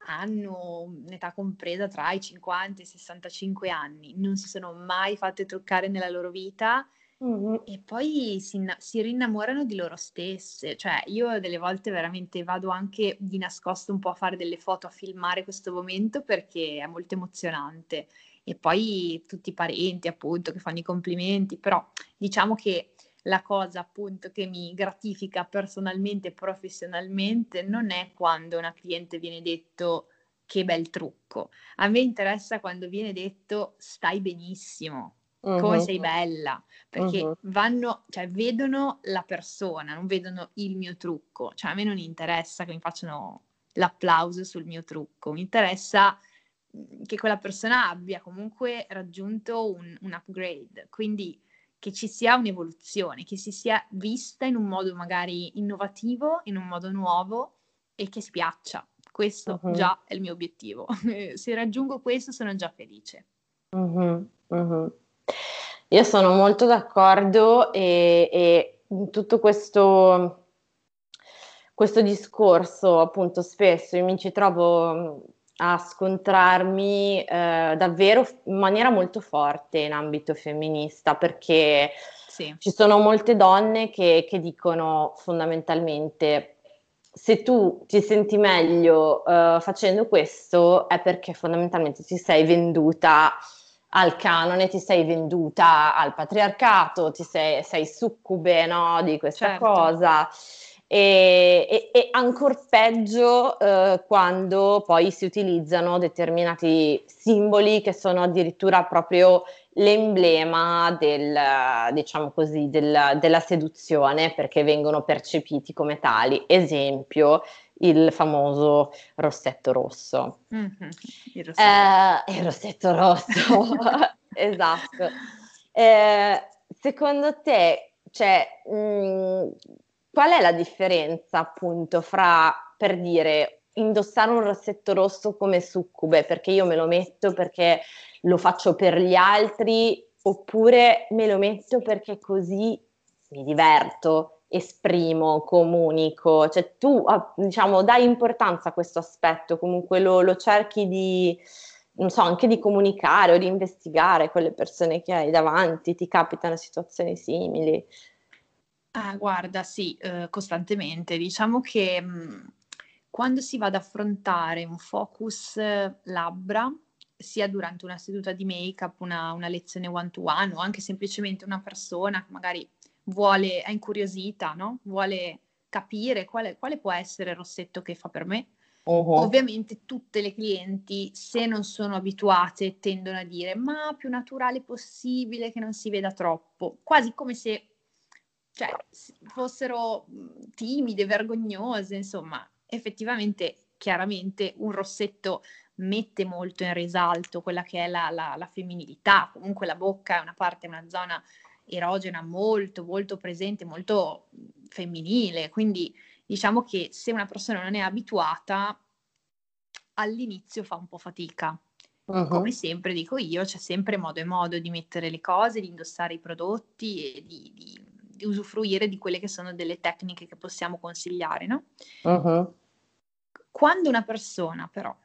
hanno un'età compresa tra i 50 e i 65 anni, non si sono mai fatte truccare nella loro vita Mm-hmm. E poi si, si rinnamorano di loro stesse, cioè io delle volte veramente vado anche di nascosto un po' a fare delle foto, a filmare questo momento perché è molto emozionante. E poi tutti i parenti appunto che fanno i complimenti, però diciamo che la cosa appunto che mi gratifica personalmente e professionalmente non è quando una cliente viene detto che bel trucco. A me interessa quando viene detto stai benissimo, come sei bella, perché uh-huh. vanno, cioè vedono la persona, non vedono il mio trucco, cioè a me non interessa che mi facciano l'applauso sul mio trucco, mi interessa mhmm, che quella persona abbia comunque raggiunto un, un upgrade, quindi che ci sia un'evoluzione, che si sia vista in un modo magari innovativo, in un modo nuovo e che spiaccia. Questo uh-huh. già è il mio obiettivo. Se raggiungo questo sono già felice. Uh-huh. Uh-huh. Io sono molto d'accordo e, e tutto questo, questo discorso, appunto, spesso io mi ci trovo a scontrarmi eh, davvero in maniera molto forte in ambito femminista perché sì. ci sono molte donne che, che, dicono fondamentalmente se tu ti senti meglio uh, facendo questo è perché fondamentalmente ti sei venduta al canone, ti sei venduta al patriarcato, ti sei, sei succube no, di questa certo. cosa. E, e, e ancora peggio eh, quando poi si utilizzano determinati simboli che sono addirittura proprio l'emblema del, diciamo così, del, della seduzione perché vengono percepiti come tali. Esempio, il famoso rossetto rosso. Mm-hmm. Il, rossetto. Eh, il, rossetto. rosso, esatto. Eh, secondo te, cioè, mh, qual è la differenza appunto fra, per dire, indossare un rossetto rosso come succube, perché io me lo metto perché lo faccio per gli altri, oppure me lo metto perché così mi diverto, esprimo, comunico, cioè tu ah, diciamo dai importanza a questo aspetto, comunque lo, lo cerchi di, non so, anche di comunicare o di investigare con le persone che hai davanti, ti capitano situazioni simili? Ah, guarda, sì, eh, costantemente. Diciamo che mh, mm, quando si va ad affrontare un focus eh, labbra, sia durante una seduta di make-up, una, una lezione one-to-one o anche semplicemente una persona che magari vuole, è incuriosita, no? Vuole capire quale, quale può essere il rossetto che fa per me. Uh-huh. Ovviamente tutte le clienti, se non sono abituate, tendono a dire ma più naturale possibile, che non si veda troppo, quasi come se cioè, fossero timide, vergognose, insomma, effettivamente, chiaramente un rossetto mette molto in risalto quella che è la, la, la femminilità, comunque la bocca è una parte, una zona erogena molto, molto presente, molto femminile, quindi diciamo che se una persona non è abituata, all'inizio fa un po' fatica. Uh-huh. Come sempre dico io, c'è sempre modo e modo di mettere le cose, di indossare i prodotti e di, di, di usufruire di quelle che sono delle tecniche che possiamo consigliare, no? Uh-huh. Quando una persona però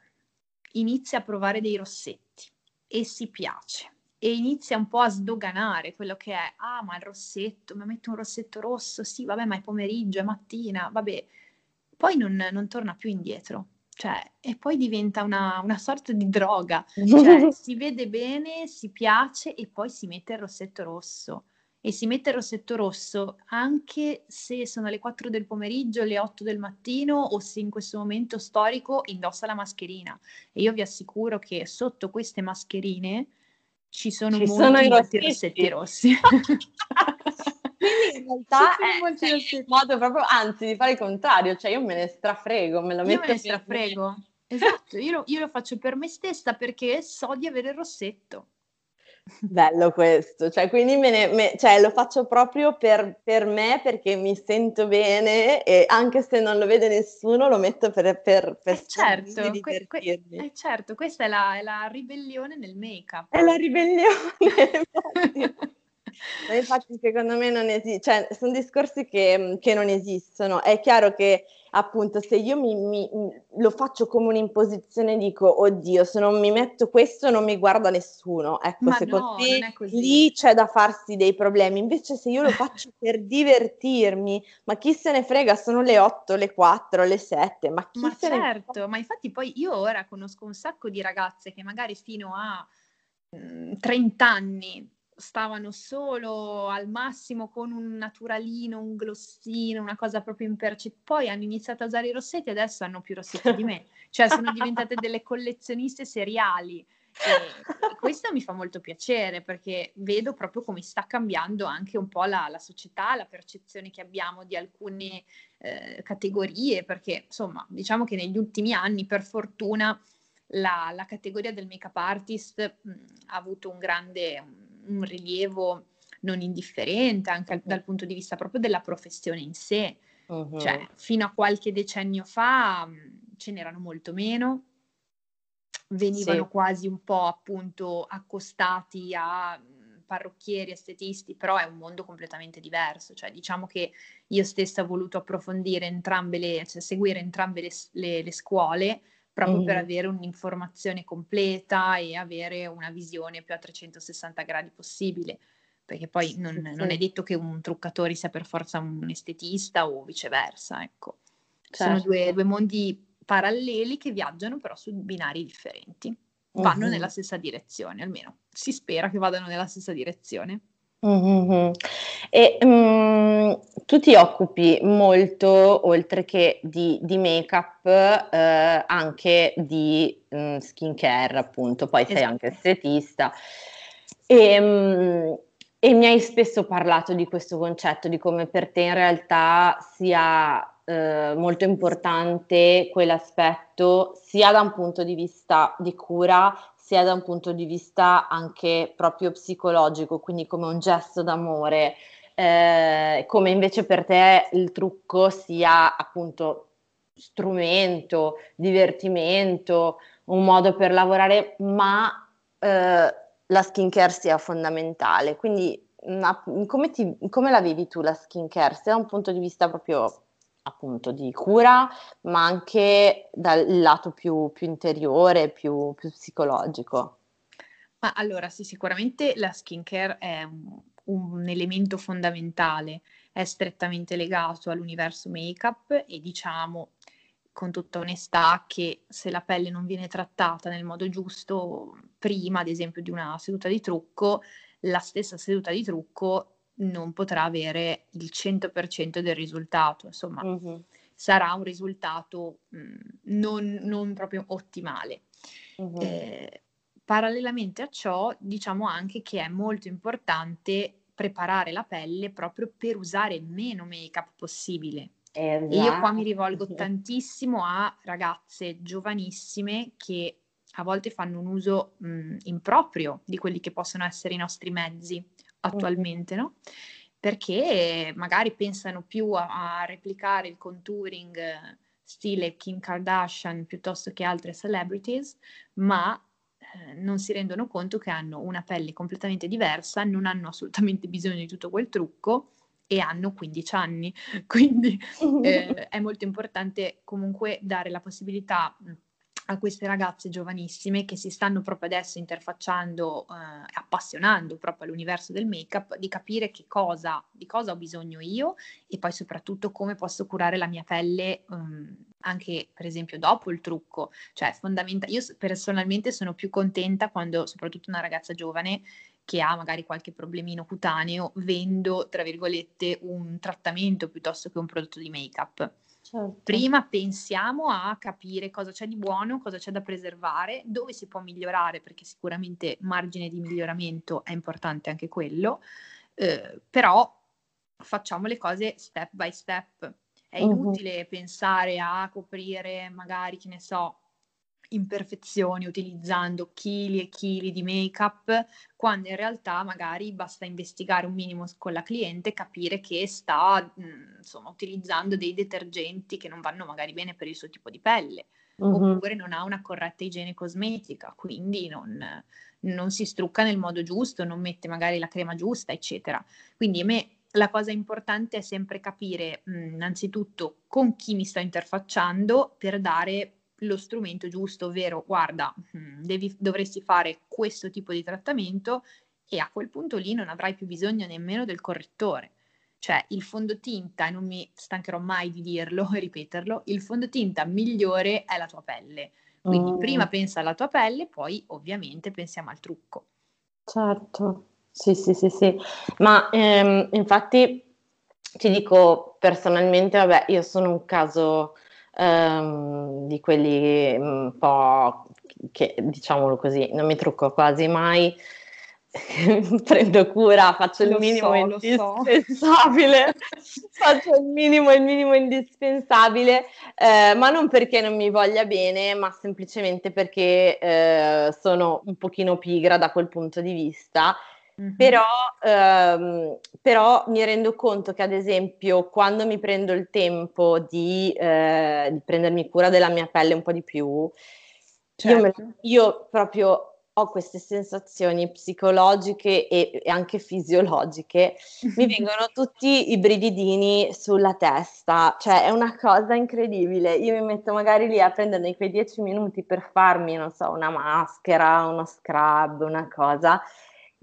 inizia a provare dei rossetti e si piace, e inizia un po' a sdoganare quello che è, ah ma il rossetto, mi metto un rossetto rosso, sì vabbè ma è pomeriggio, è mattina, vabbè, poi non, non torna più indietro, cioè, e poi diventa una, una sorta di droga, cioè si vede bene, si piace e poi si mette il rossetto rosso e si mette il rossetto rosso anche se sono le 4 del pomeriggio, le 8 del mattino o se in questo momento storico indossa la mascherina. E io vi assicuro che sotto queste mascherine ci sono ci molti, sono i molti rossetti rossi. Quindi in realtà è un modo proprio, anzi, di fare il contrario, cioè io me ne strafrego, me lo metto Io me ne strafrego. Esatto, io lo, io lo, faccio per me stessa perché so di avere il rossetto. Bello questo, cioè quindi me ne, me, cioè, lo faccio proprio per, per, me perché mi sento bene e anche se non lo vede nessuno lo metto per, per, per eh certo, que, que, eh certo, questa è la, è la, ribellione nel make-up. È la ribellione, infatti secondo me non esiste, cioè sono discorsi che, che, non esistono. È chiaro che appunto se io mi, mi, lo faccio come un'imposizione dico oddio se non mi metto questo non mi guarda nessuno. Ecco, Ma se no, così, lì c'è da farsi dei problemi. Invece se io lo faccio per divertirmi, ma chi se ne frega, sono le 8, le 4, le 7, ma chi ma se certo, ne Certo, ma infatti poi io ora conosco un sacco di ragazze che magari fino a 30 anni stavano solo al massimo con un naturalino, un glossino, una cosa proprio impercettibile. Poi hanno iniziato a usare i rossetti e adesso hanno più rossetti di me. Cioè sono diventate delle collezioniste seriali. E, questo mi fa molto piacere perché vedo proprio come sta cambiando anche un po' la, la società, la percezione che abbiamo di alcune eh, categorie, perché insomma diciamo che negli ultimi anni per fortuna la, la categoria del make-up artist mh, ha avuto un grande, un rilievo non indifferente anche dal punto di vista proprio della professione in sé. Uh-huh. Cioè, fino a qualche decennio fa mh, ce n'erano molto meno, venivano sì. quasi un po' appunto accostati a parrucchieri, estetisti, però è un mondo completamente diverso. Cioè, diciamo che io stessa ho voluto approfondire entrambe le, cioè seguire entrambe le, le, le scuole proprio mm. per avere un'informazione completa e avere una visione più a 360 gradi possibile, perché poi non, sì. non è detto che un truccatore sia per forza un estetista o viceversa, ecco. Certo. Sono due, due, mondi paralleli che viaggiano però su binari differenti, vanno mm-hmm. nella stessa direzione, almeno si spera che vadano nella stessa direzione. Mm-hmm. E um, tu ti occupi molto, oltre che di, di make-up, eh, anche di um, skincare, appunto, poi esatto. sei anche estetista. E, um, e mi hai spesso parlato di questo concetto, di come per te in realtà sia eh, molto importante quell'aspetto sia da un punto di vista di cura sia da un punto di vista anche proprio psicologico, quindi come un gesto d'amore, eh, come invece per te il trucco sia appunto strumento, divertimento, un modo per lavorare, ma eh, la skincare sia fondamentale. Quindi una, come, ti, come la vivi tu la skincare? Sia da un punto di vista proprio appunto di cura, ma anche dal lato più, più interiore, più, più, psicologico. Ma allora sì, sicuramente la skincare è un, un elemento fondamentale, è strettamente legato all'universo make-up e diciamo con tutta onestà che se la pelle non viene trattata nel modo giusto prima, ad esempio, di una seduta di trucco, la stessa seduta di trucco non potrà avere il 100% del risultato, insomma, mm-hmm. sarà un risultato mh, mm, non, non, proprio ottimale. Mm-hmm. Eh, parallelamente a ciò, diciamo anche che è molto importante preparare la pelle proprio per usare meno make-up possibile. Esatto. Io qua mi rivolgo tantissimo a ragazze giovanissime che a volte fanno un uso mh, improprio di quelli che possono essere i nostri mezzi attualmente, no? Perché magari pensano più a, a replicare il contouring eh, stile Kim Kardashian piuttosto che altre celebrities, ma eh, non si rendono conto che hanno una pelle completamente diversa, non hanno assolutamente bisogno di tutto quel trucco e hanno 15 anni. Quindi eh, è molto importante comunque dare la possibilità a queste ragazze giovanissime che si stanno proprio adesso interfacciando, eh, appassionando proprio all'universo del make-up, di capire che cosa, di cosa ho bisogno io e poi soprattutto come posso curare la mia pelle um, anche per esempio dopo il trucco. Cioè, fondamentale. Io personalmente sono più contenta quando, soprattutto una ragazza giovane, che ha magari qualche problemino cutaneo, vendo, tra virgolette, un trattamento piuttosto che un prodotto di make-up Certo. Prima pensiamo a capire cosa c'è di buono, cosa c'è da preservare, dove si può migliorare, perché sicuramente margine di miglioramento è importante anche quello, eh, però facciamo le cose step by step. È inutile uh-huh. pensare a coprire magari, che ne so, imperfezioni utilizzando chili e chili di make-up, quando in realtà magari basta investigare un minimo con la cliente e capire che sta mh, insomma, utilizzando dei detergenti che non vanno magari bene per il suo tipo di pelle. Uh-huh. Oppure non ha una corretta igiene cosmetica, quindi non, non si strucca nel modo giusto, non mette magari la crema giusta, eccetera. Quindi a me la cosa importante è sempre capire mh, innanzitutto con chi mi sto interfacciando per dare lo strumento giusto, ovvero guarda, mh, devi, dovresti fare questo tipo di trattamento e a quel punto lì non avrai più bisogno nemmeno del correttore. Cioè il fondotinta, e non mi stancherò mai di dirlo e ripeterlo, il fondotinta migliore è la tua pelle. Quindi mm. prima pensa alla tua pelle, poi ovviamente pensiamo al trucco. Certo, sì, sì, sì, sì. Ma ehm, infatti ti dico personalmente, vabbè, io sono un caso ehm, di quelli un po' che, diciamolo così, non mi trucco quasi mai, prendo cura, faccio il minimo so, indispensabile, so. faccio il minimo il minimo indispensabile, eh, ma non perché non mi voglia bene, ma semplicemente perché eh, sono un pochino pigra da quel punto di vista. Mm-hmm. Però, ehm, però, mi rendo conto che, ad esempio, quando mi prendo il tempo di, eh, di prendermi cura della mia pelle un po' di più, certo. io, me, certo. io proprio ho queste sensazioni psicologiche e, e anche fisiologiche, mi vengono tutti i brividini sulla testa, cioè è una cosa incredibile. Io mi metto magari lì a prendere quei dieci minuti per farmi, non so, una maschera, uno scrub, una cosa,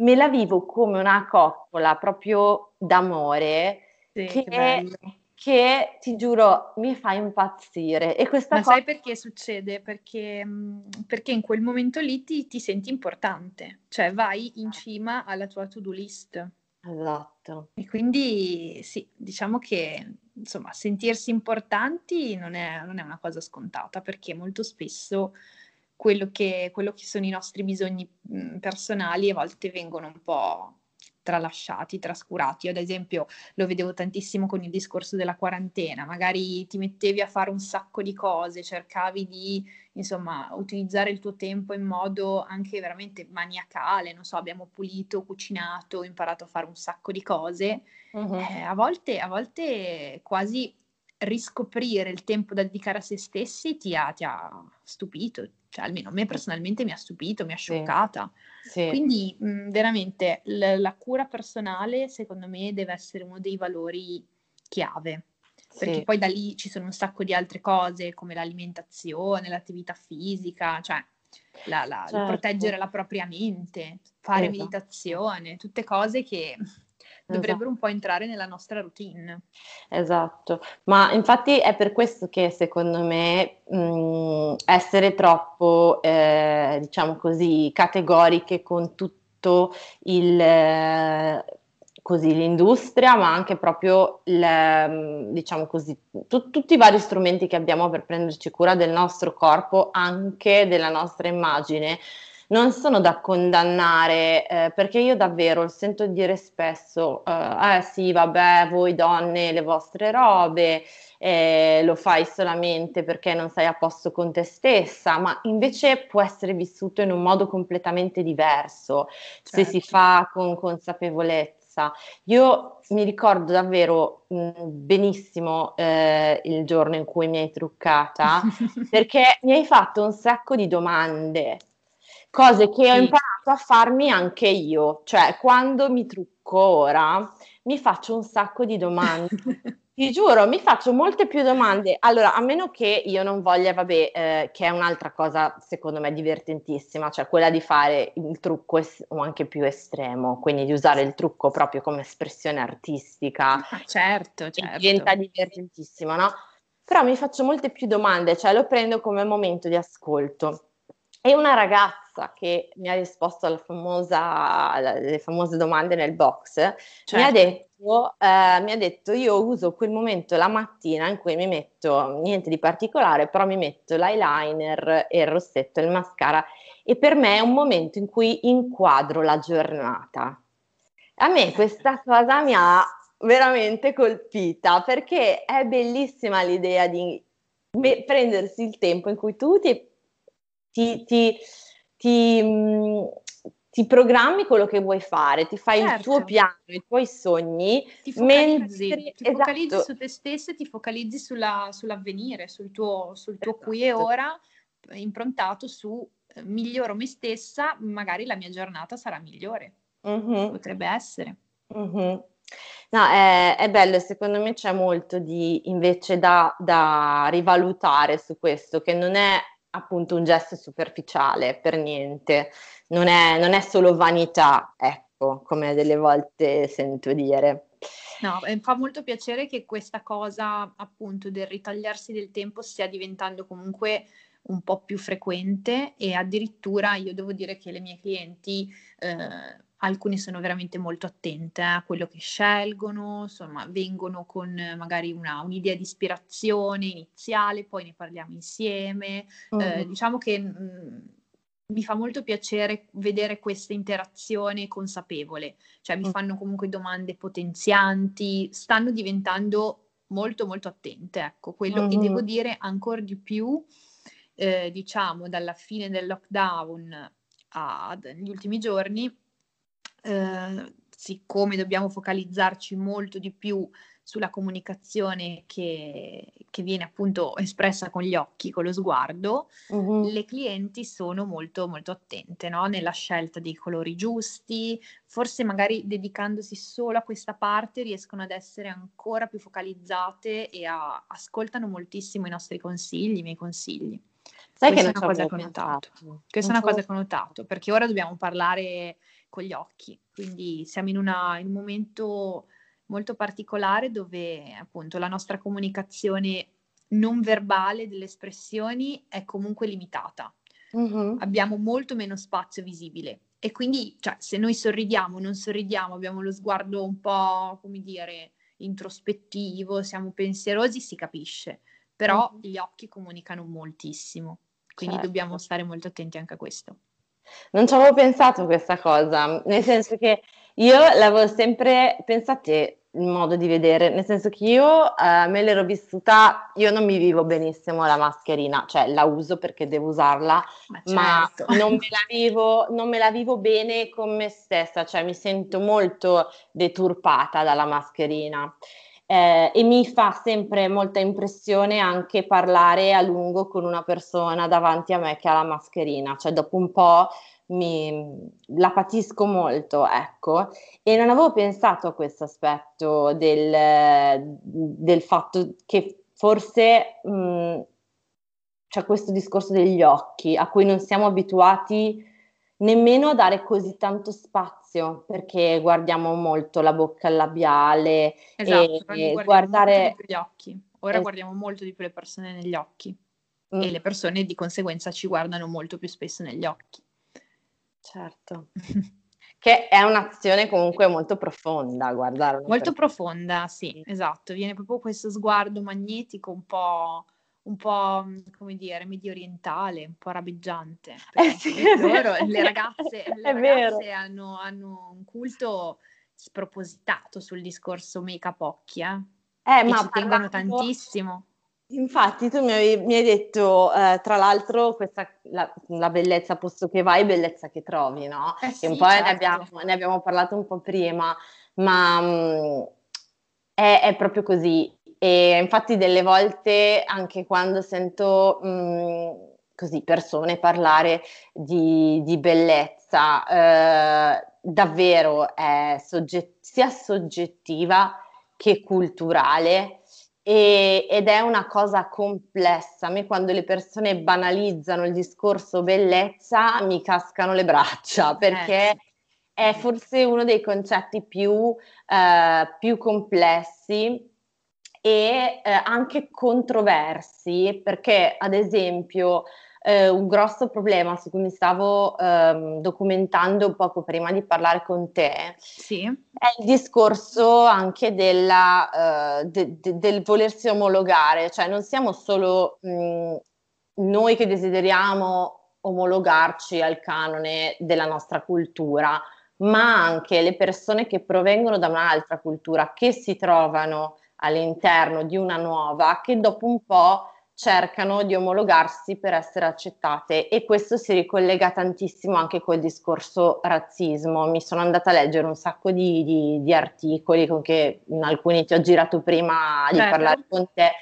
me la vivo come una coccola proprio d'amore sì, che, che che ti giuro mi fa impazzire. E questa Ma cosa... sai perché succede? Perché, mm, perché in quel momento lì ti, ti, senti importante, cioè vai in cima alla tua to-do list. Esatto. E quindi sì, diciamo che insomma sentirsi importanti non è, non è una cosa scontata perché molto spesso quello che, quello che sono i nostri bisogni personali a volte vengono un po' tralasciati, trascurati. Io ad esempio lo vedevo tantissimo con il discorso della quarantena, magari ti mettevi a fare un sacco di cose, cercavi di insomma utilizzare il tuo tempo in modo anche veramente maniacale, non so, abbiamo pulito, cucinato, imparato a fare un sacco di cose. Uh-huh. Eh, a, volte, a volte quasi riscoprire il tempo da dedicare a se stessi ti ha, ti ha stupito, cioè almeno a me personalmente mi ha stupito, mi ha scioccata. Sì. Sì. Quindi mh, veramente l- la cura personale secondo me deve essere uno dei valori chiave. Perché sì. poi da lì ci sono un sacco di altre cose come l'alimentazione, l'attività fisica, cioè la, la, certo. proteggere la propria mente, fare esatto. meditazione, tutte cose che dovrebbero esatto. un po' entrare nella nostra routine. Esatto, ma infatti è per questo che secondo me mh, essere troppo, eh, diciamo così, categoriche con tutto il... Eh, così l'industria, ma anche proprio il, diciamo così, tu, tutti i vari strumenti che abbiamo per prenderci cura del nostro corpo, anche della nostra immagine, non sono da condannare, eh, perché io davvero sento dire spesso, eh, eh, sì, vabbè, voi donne, le vostre robe, eh, lo fai solamente perché non sei a posto con te stessa, ma invece può essere vissuto in un modo completamente diverso, certo. se si certo. fa con consapevolezza. Io mi ricordo davvero mh, mm, benissimo eh, il giorno in cui mi hai truccata perché mi hai fatto un sacco di domande cose che ho imparato a farmi anche io, cioè quando mi trucco ora mi faccio un sacco di domande. Ti giuro, mi faccio molte più domande. Allora, a meno che io non voglia, vabbè, eh, che è un'altra cosa secondo me divertentissima, cioè quella di fare il trucco es- o anche più estremo, quindi di usare il trucco proprio come espressione artistica. Ah, certo, certo. Diventa divertentissimo, no? Però mi faccio molte più domande, cioè lo prendo come momento di ascolto. E una ragazza che mi ha risposto alla famosa, alle famose domande nel box certo. mi, ha certo. detto, eh, mi ha detto: Io uso quel momento la mattina in cui mi metto niente di particolare, però mi metto l'eyeliner e il rossetto e il mascara, e per me è un momento in cui inquadro la giornata. A me questa cosa mi ha veramente colpita perché è bellissima l'idea di prendersi il tempo in cui tu ti ti, ti, ti, mm, ti, programmi quello che vuoi fare, ti fai certo. il tuo certo. piano, i tuoi sogni. Ti focalizzi, mentre, ti esatto. su te stessa e ti focalizzi sulla, sull'avvenire, sul tuo, sul tuo esatto. qui e ora, improntato su eh, miglioro me stessa, magari la mia giornata sarà migliore. Mm-hmm. Potrebbe essere. Mm-hmm. No, è, è, bello, secondo me c'è molto di invece da, da rivalutare su questo, che non è appunto un gesto superficiale per niente, non è, non è solo vanità, ecco, come delle volte sento dire. No, fa molto piacere che questa cosa appunto del ritagliarsi del tempo stia diventando comunque un po' più frequente e addirittura io devo dire che le mie clienti eh, alcune sono veramente molto attente a quello che scelgono, insomma, vengono con magari una, un'idea di ispirazione iniziale, poi ne parliamo insieme. Mm. Eh, diciamo che mh, mm, mi fa molto piacere vedere questa interazione consapevole, cioè mi mm. fanno comunque domande potenzianti, stanno diventando molto molto attente, ecco, quello mm. che devo dire ancora di più, eh, diciamo, dalla fine del lockdown agli ultimi giorni, eh, siccome dobbiamo focalizzarci molto di più sulla comunicazione che, che, viene appunto espressa con gli occhi, con lo sguardo, uh-huh. le clienti sono molto molto attente no? nella scelta dei colori giusti, forse magari dedicandosi solo a questa parte riescono ad essere ancora più focalizzate e a, ascoltano moltissimo i nostri consigli, i miei consigli. Sai Questa che è una cosa che ho notato. Questa è una cosa che ho notato, perché ora dobbiamo parlare con gli occhi. Quindi siamo in, una, in un momento molto particolare dove appunto la nostra comunicazione non verbale delle espressioni è comunque limitata. Uh-huh. Abbiamo molto meno spazio visibile e quindi cioè, se noi sorridiamo, non sorridiamo, abbiamo lo sguardo un po', come dire, introspettivo, siamo pensierosi, si capisce, però uh-huh. gli occhi comunicano moltissimo, quindi certo. dobbiamo stare molto attenti anche a questo. Non ci avevo pensato questa cosa, nel senso che io l'avevo sempre, pensate il modo di vedere, nel senso che io eh, me l'ero vissuta, io non mi vivo benissimo la mascherina, cioè la uso perché devo usarla, ma, certo. ma non, me vivo, non, me la vivo, bene con me stessa, cioè mi sento molto deturpata dalla mascherina. Eh, e mi fa sempre molta impressione anche parlare a lungo con una persona davanti a me che ha la mascherina, cioè dopo un po' mi, la patisco molto, ecco, e non avevo pensato a questo aspetto del, del fatto che forse mh, c'è questo discorso degli occhi a cui non siamo abituati nemmeno a dare così tanto spazio perché guardiamo molto la bocca labiale esatto, e, e guardare gli occhi. Ora es- guardiamo molto di più le persone negli occhi mm. e le persone di conseguenza ci guardano molto più spesso negli occhi. Certo. che è un'azione comunque molto profonda, guardare. Molto persona. profonda, sì, esatto. Viene proprio questo sguardo magnetico un po' un po', come dire, medio orientale, un po' rabeggiante. Eh sì, loro, le ragazze, le ragazze hanno, hanno, un culto spropositato sul discorso make-up occhi, eh? eh ma ci tengono tantissimo. Infatti tu mi hai, mi hai detto, eh, tra l'altro, questa, la, la, bellezza posto che vai, bellezza che trovi, no? Eh sì, un po' certo. ne, abbiamo, ne, abbiamo, parlato un po' prima, ma mh, mm, è, è proprio così. E infatti delle volte anche quando sento mh, mm, così persone parlare di, di bellezza, eh, davvero è sogget- sia soggettiva che culturale e, ed è una cosa complessa. A me quando le persone banalizzano il discorso bellezza mi cascano le braccia perché... Eh è forse uno dei concetti più, eh, più complessi e eh, anche controversi, perché ad esempio eh, un grosso problema su cui mi stavo ehm, documentando poco prima di parlare con te sì. è il discorso anche della, uh, de, de, del volersi omologare, cioè non siamo solo mh, noi che desideriamo omologarci al canone della nostra cultura, ma anche le persone che provengono da un'altra cultura, che si trovano all'interno di una nuova che dopo un po' cercano di omologarsi per essere accettate e questo si ricollega tantissimo anche col discorso razzismo. Mi sono andata a leggere un sacco di, di, di articoli con che in alcuni ti ho girato prima di certo. parlare con te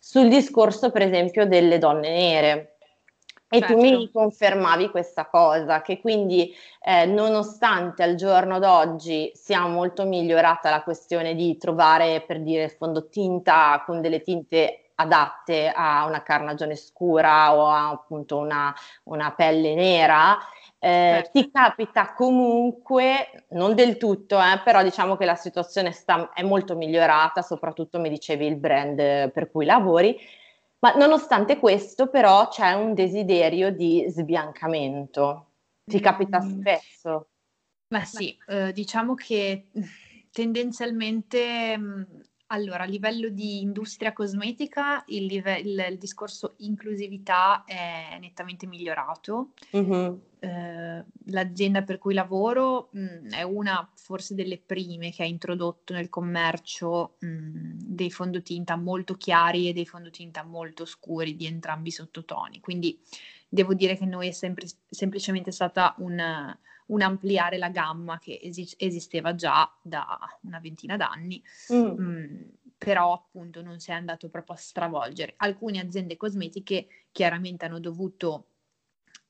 sul discorso per esempio delle donne nere e certo. tu mi certo. confermavi questa cosa, che quindi eh, nonostante al giorno d'oggi sia molto migliorata la questione di trovare per dire fondotinta con delle tinte adatte a una carnagione scura o a appunto una, una pelle nera, eh, certo. ti capita comunque, non del tutto, eh, però diciamo che la situazione sta, è molto migliorata, soprattutto mi dicevi il brand per cui lavori, ma nonostante questo, però, c'è un desiderio di sbiancamento. Ti capita mm. spesso? Beh, sì, eh, diciamo che tendenzialmente mm, allora, a livello di industria cosmetica il, live- il, il discorso inclusività è nettamente migliorato. Mm-hmm. Eh, l'azienda per cui lavoro mh, mm, è una forse delle prime che ha introdotto nel commercio mh, mm, dei fondotinta molto chiari e dei fondotinta molto scuri di entrambi i sottotoni. Quindi devo dire che noi è sempre, semplicemente stata un un ampliare la gamma che esi- esisteva già da una ventina d'anni, mm. Mm, però appunto non si è andato proprio a stravolgere. Alcune aziende cosmetiche chiaramente hanno dovuto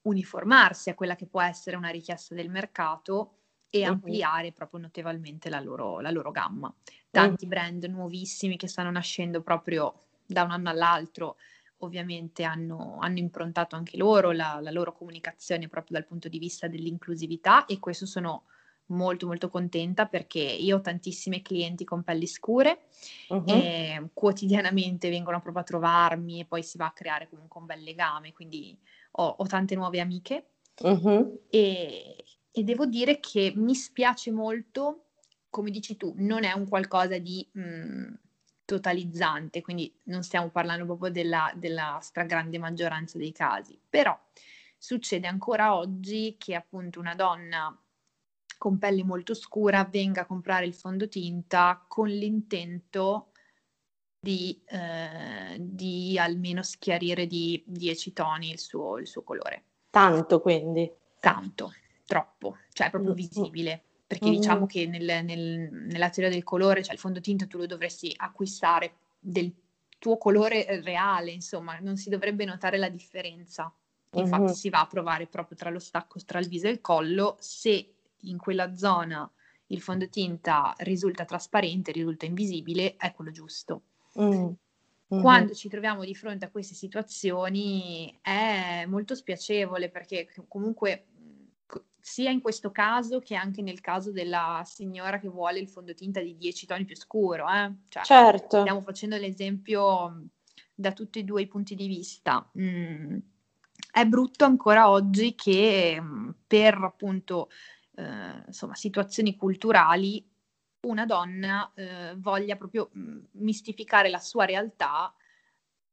uniformarsi a quella che può essere una richiesta del mercato e mm-hmm. ampliare proprio notevolmente la loro, la loro gamma. Tanti mm. brand nuovissimi che stanno nascendo proprio da un anno all'altro ovviamente hanno, hanno improntato anche loro la, la, loro comunicazione proprio dal punto di vista dell'inclusività e questo sono molto molto contenta perché io ho tantissime clienti con pelli scure uh-huh. e quotidianamente vengono proprio a trovarmi e poi si va a creare comunque un bel legame, quindi ho, ho tante nuove amiche uh-huh. e, e, devo dire che mi spiace molto, come dici tu, non è un qualcosa di... Mh, mm, totalizzante, quindi non stiamo parlando proprio della, della stragrande maggioranza dei casi, però succede ancora oggi che appunto una donna con pelle molto scura venga a comprare il fondotinta con l'intento di, eh, di almeno schiarire di 10 toni il suo, il suo colore. Tanto quindi? Tanto, troppo, cioè proprio mm, mm. visibile perché mm-hmm. diciamo che nel, nel, nella teoria del colore, cioè il fondotinta tu lo dovresti acquistare del tuo colore reale, insomma, non si dovrebbe notare la differenza. Infatti mm-hmm. si va a provare proprio tra lo stacco tra il viso e il collo se in quella zona il fondotinta risulta trasparente, risulta invisibile, è quello giusto. Mm-hmm. Quando ci troviamo di fronte a queste situazioni è molto spiacevole perché comunque sia in questo caso che anche nel caso della signora che vuole il fondotinta di 10 toni più scuro. Eh? Cioè, certo. Stiamo facendo l'esempio da tutti e due i punti di vista. Mm, è brutto ancora oggi che mm, per appunto eh, insomma, situazioni culturali una donna eh, voglia proprio mm, mistificare la sua realtà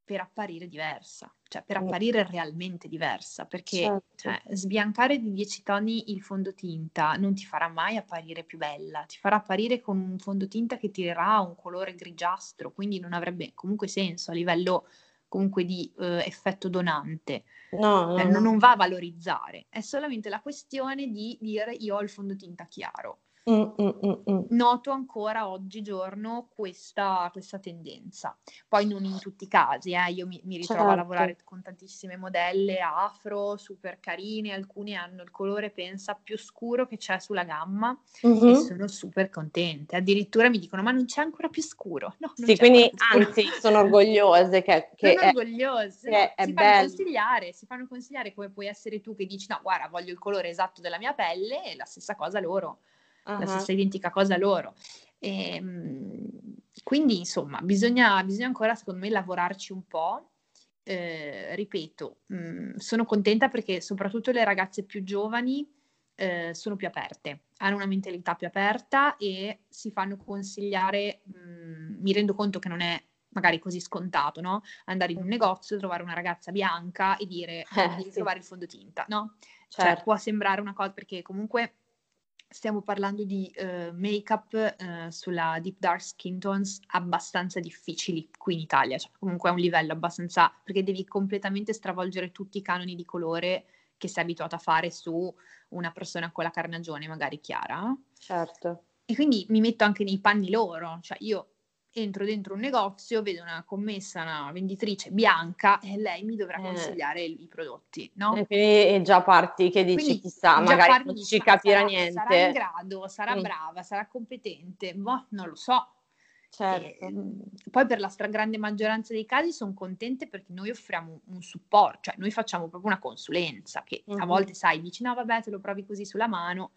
per apparire diversa, cioè per apparire realmente diversa, perché certo. cioè, sbiancare di 10 toni il fondotinta non ti farà mai apparire più bella, ti farà apparire con un fondotinta che tirerà un colore grigiastro, quindi non avrebbe comunque senso a livello comunque di uh, effetto donante. No, cioè, no. Non va a valorizzare, è solamente la questione di dire io ho il fondotinta chiaro. Mm, mm, mm, Noto ancora oggigiorno questa, questa, tendenza. Poi non in tutti i casi, eh. io mi, mi ritrovo certo. a lavorare con tantissime modelle afro, super carine, alcune hanno il colore, pensa, più scuro che c'è sulla gamma mm-hmm. e sono super contente. Addirittura mi dicono, ma non c'è ancora più scuro. No, sì, quindi anzi sono orgogliose che, che sono è, orgogliose. Che è si bello. fanno consigliare, si fanno consigliare come puoi essere tu che dici, no, guarda, voglio il colore esatto della mia pelle e la stessa cosa loro uh-huh. la stessa identica cosa loro. E, ehm, quindi, insomma, bisogna, bisogna, ancora, secondo me, lavorarci un po'. Eh, ripeto, mh, mm, sono contenta perché soprattutto le ragazze più giovani eh, sono più aperte, hanno una mentalità più aperta e si fanno consigliare, mh, mm, mi rendo conto che non è magari così scontato, no? Andare in un negozio, trovare una ragazza bianca e dire eh, devi sì. trovare il fondotinta, no? Cioè, certo. Cioè, può sembrare una cosa perché comunque stiamo parlando di uh, make-up uh, sulla Deep Dark Skin Tones abbastanza difficili qui in Italia, cioè comunque a un livello abbastanza, perché devi completamente stravolgere tutti i canoni di colore che sei abituato a fare su una persona con la carnagione magari chiara. Certo. E quindi mi metto anche nei panni loro, cioè io entro dentro un negozio, vedo una commessa, una venditrice bianca e lei mi dovrà eh. consigliare i, i prodotti, no? E quindi già parti che dici quindi, chissà, magari non ci capirà sarà, niente. Sarà in grado, sarà mm. brava, sarà competente, boh, non lo so. Certo. E, mm, poi per la stragrande maggioranza dei casi sono contente perché noi offriamo un supporto, cioè noi facciamo proprio una consulenza che mm-hmm. a volte sai, dici no vabbè te lo provi così sulla mano,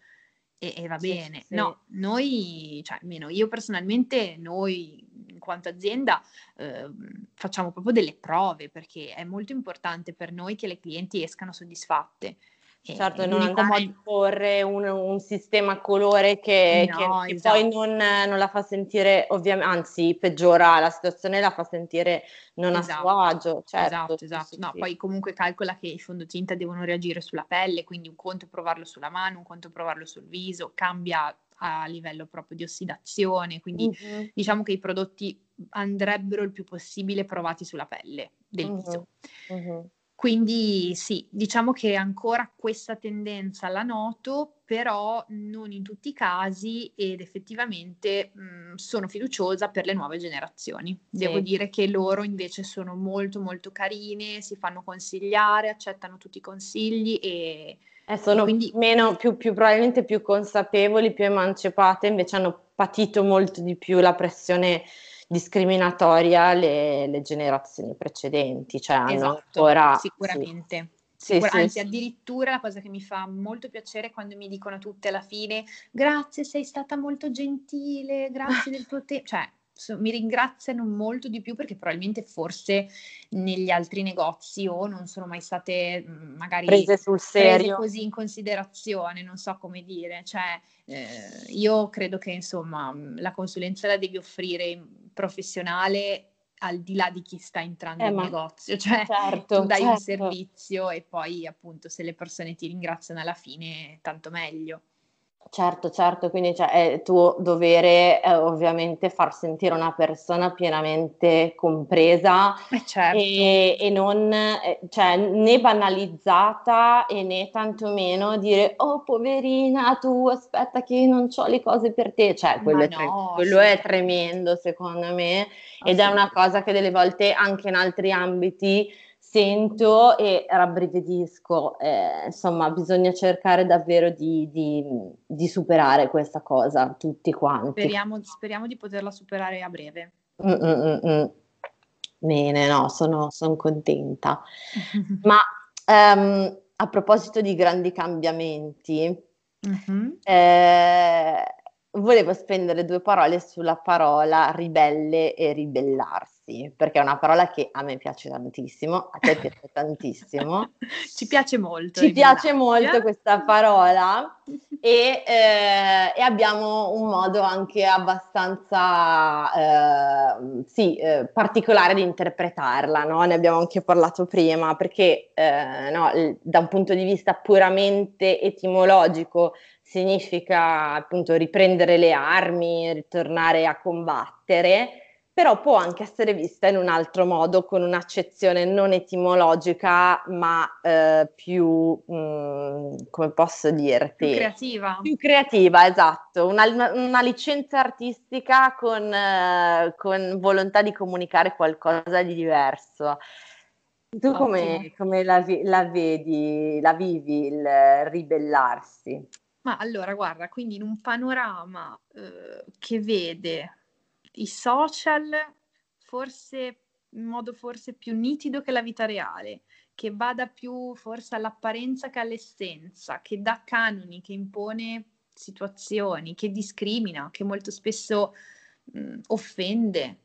e, e va sì, bene. Sì. No, noi, cioè almeno io personalmente, noi in quanto azienda eh, facciamo proprio delle prove perché è molto importante per noi che le clienti escano soddisfatte. Certo, e non andare a imporre un, un, sistema colore che, no, che, che esatto. poi non, non, la fa sentire, ovviamente, anzi peggiora la situazione, la fa sentire non esatto. a suo agio. Certo, esatto, esatto. Sì, no, sì. Poi comunque calcola che i fondotinta devono reagire sulla pelle, quindi un conto è provarlo sulla mano, un conto è provarlo sul viso, cambia a livello proprio di ossidazione, quindi uh-huh. diciamo che i prodotti andrebbero il più possibile provati sulla pelle del viso. Uh-huh. Quindi sì, diciamo che ancora questa tendenza la noto, però non in tutti i casi ed effettivamente mh, sono fiduciosa per le nuove generazioni. Sì. Devo dire che loro invece sono molto molto carine, si fanno consigliare, accettano tutti i consigli e... Eh, sono quindi... meno, più, più, probabilmente più consapevoli, più emancipate, invece hanno patito molto di più la pressione discriminatoria le, le generazioni precedenti, cioè hanno esatto, ancora... Sicuramente. Sì. Sì, anzi, sì. addirittura la cosa che mi fa molto piacere quando mi dicono tutte alla fine grazie, sei stata molto gentile, grazie del tuo tempo, cioè so, mi ringraziano molto di più perché probabilmente forse negli altri negozi o non sono mai state mm, magari prese sul serio prese così in considerazione, non so come dire, cioè eh, io credo che insomma la consulenza la devi offrire professionale al di là di chi sta entrando eh, in negozio, cioè certo, tu dai certo. un servizio e poi appunto se le persone ti ringraziano alla fine tanto meglio. Certo, certo, quindi cioè, è tuo dovere eh, ovviamente far sentire una persona pienamente compresa eh certo. e, e, non eh, cioè, né banalizzata e né tantomeno dire oh poverina tu aspetta che non ho le cose per te, cioè quello, è, tre- no, quello sì. è, tremendo secondo me ed è una cosa che delle volte anche in altri ambiti sento e rabbrividisco, eh, insomma bisogna cercare davvero di, di, di, superare questa cosa tutti quanti. Speriamo, speriamo di poterla superare a breve. Mm-mm-mm. Bene, no, sono, sono contenta. Ma um, a proposito di grandi cambiamenti, mm-hmm. eh, volevo spendere due parole sulla parola ribelle e ribellarsi sì, perché è una parola che a me piace tantissimo, a te piace tantissimo. Ci piace molto. Ci piace molto questa parola e, eh, e, abbiamo un modo anche abbastanza eh, sì, eh, particolare di interpretarla, no? ne abbiamo anche parlato prima, perché eh, no, da un punto di vista puramente etimologico significa appunto riprendere le armi, ritornare a combattere però può anche essere vista in un altro modo, con un'accezione non etimologica, ma eh, più, mh, mm, come posso dirti? Più creativa. Più creativa, esatto, una, una licenza artistica con, eh, con, volontà di comunicare qualcosa di diverso. Tu come, come la, la, vedi, la vivi il ribellarsi? Ma allora, guarda, quindi in un panorama eh, che vede i social forse in modo forse più nitido che la vita reale, che vada più forse all'apparenza che all'essenza, che dà canoni, che impone situazioni, che discrimina, che molto spesso mh, offende.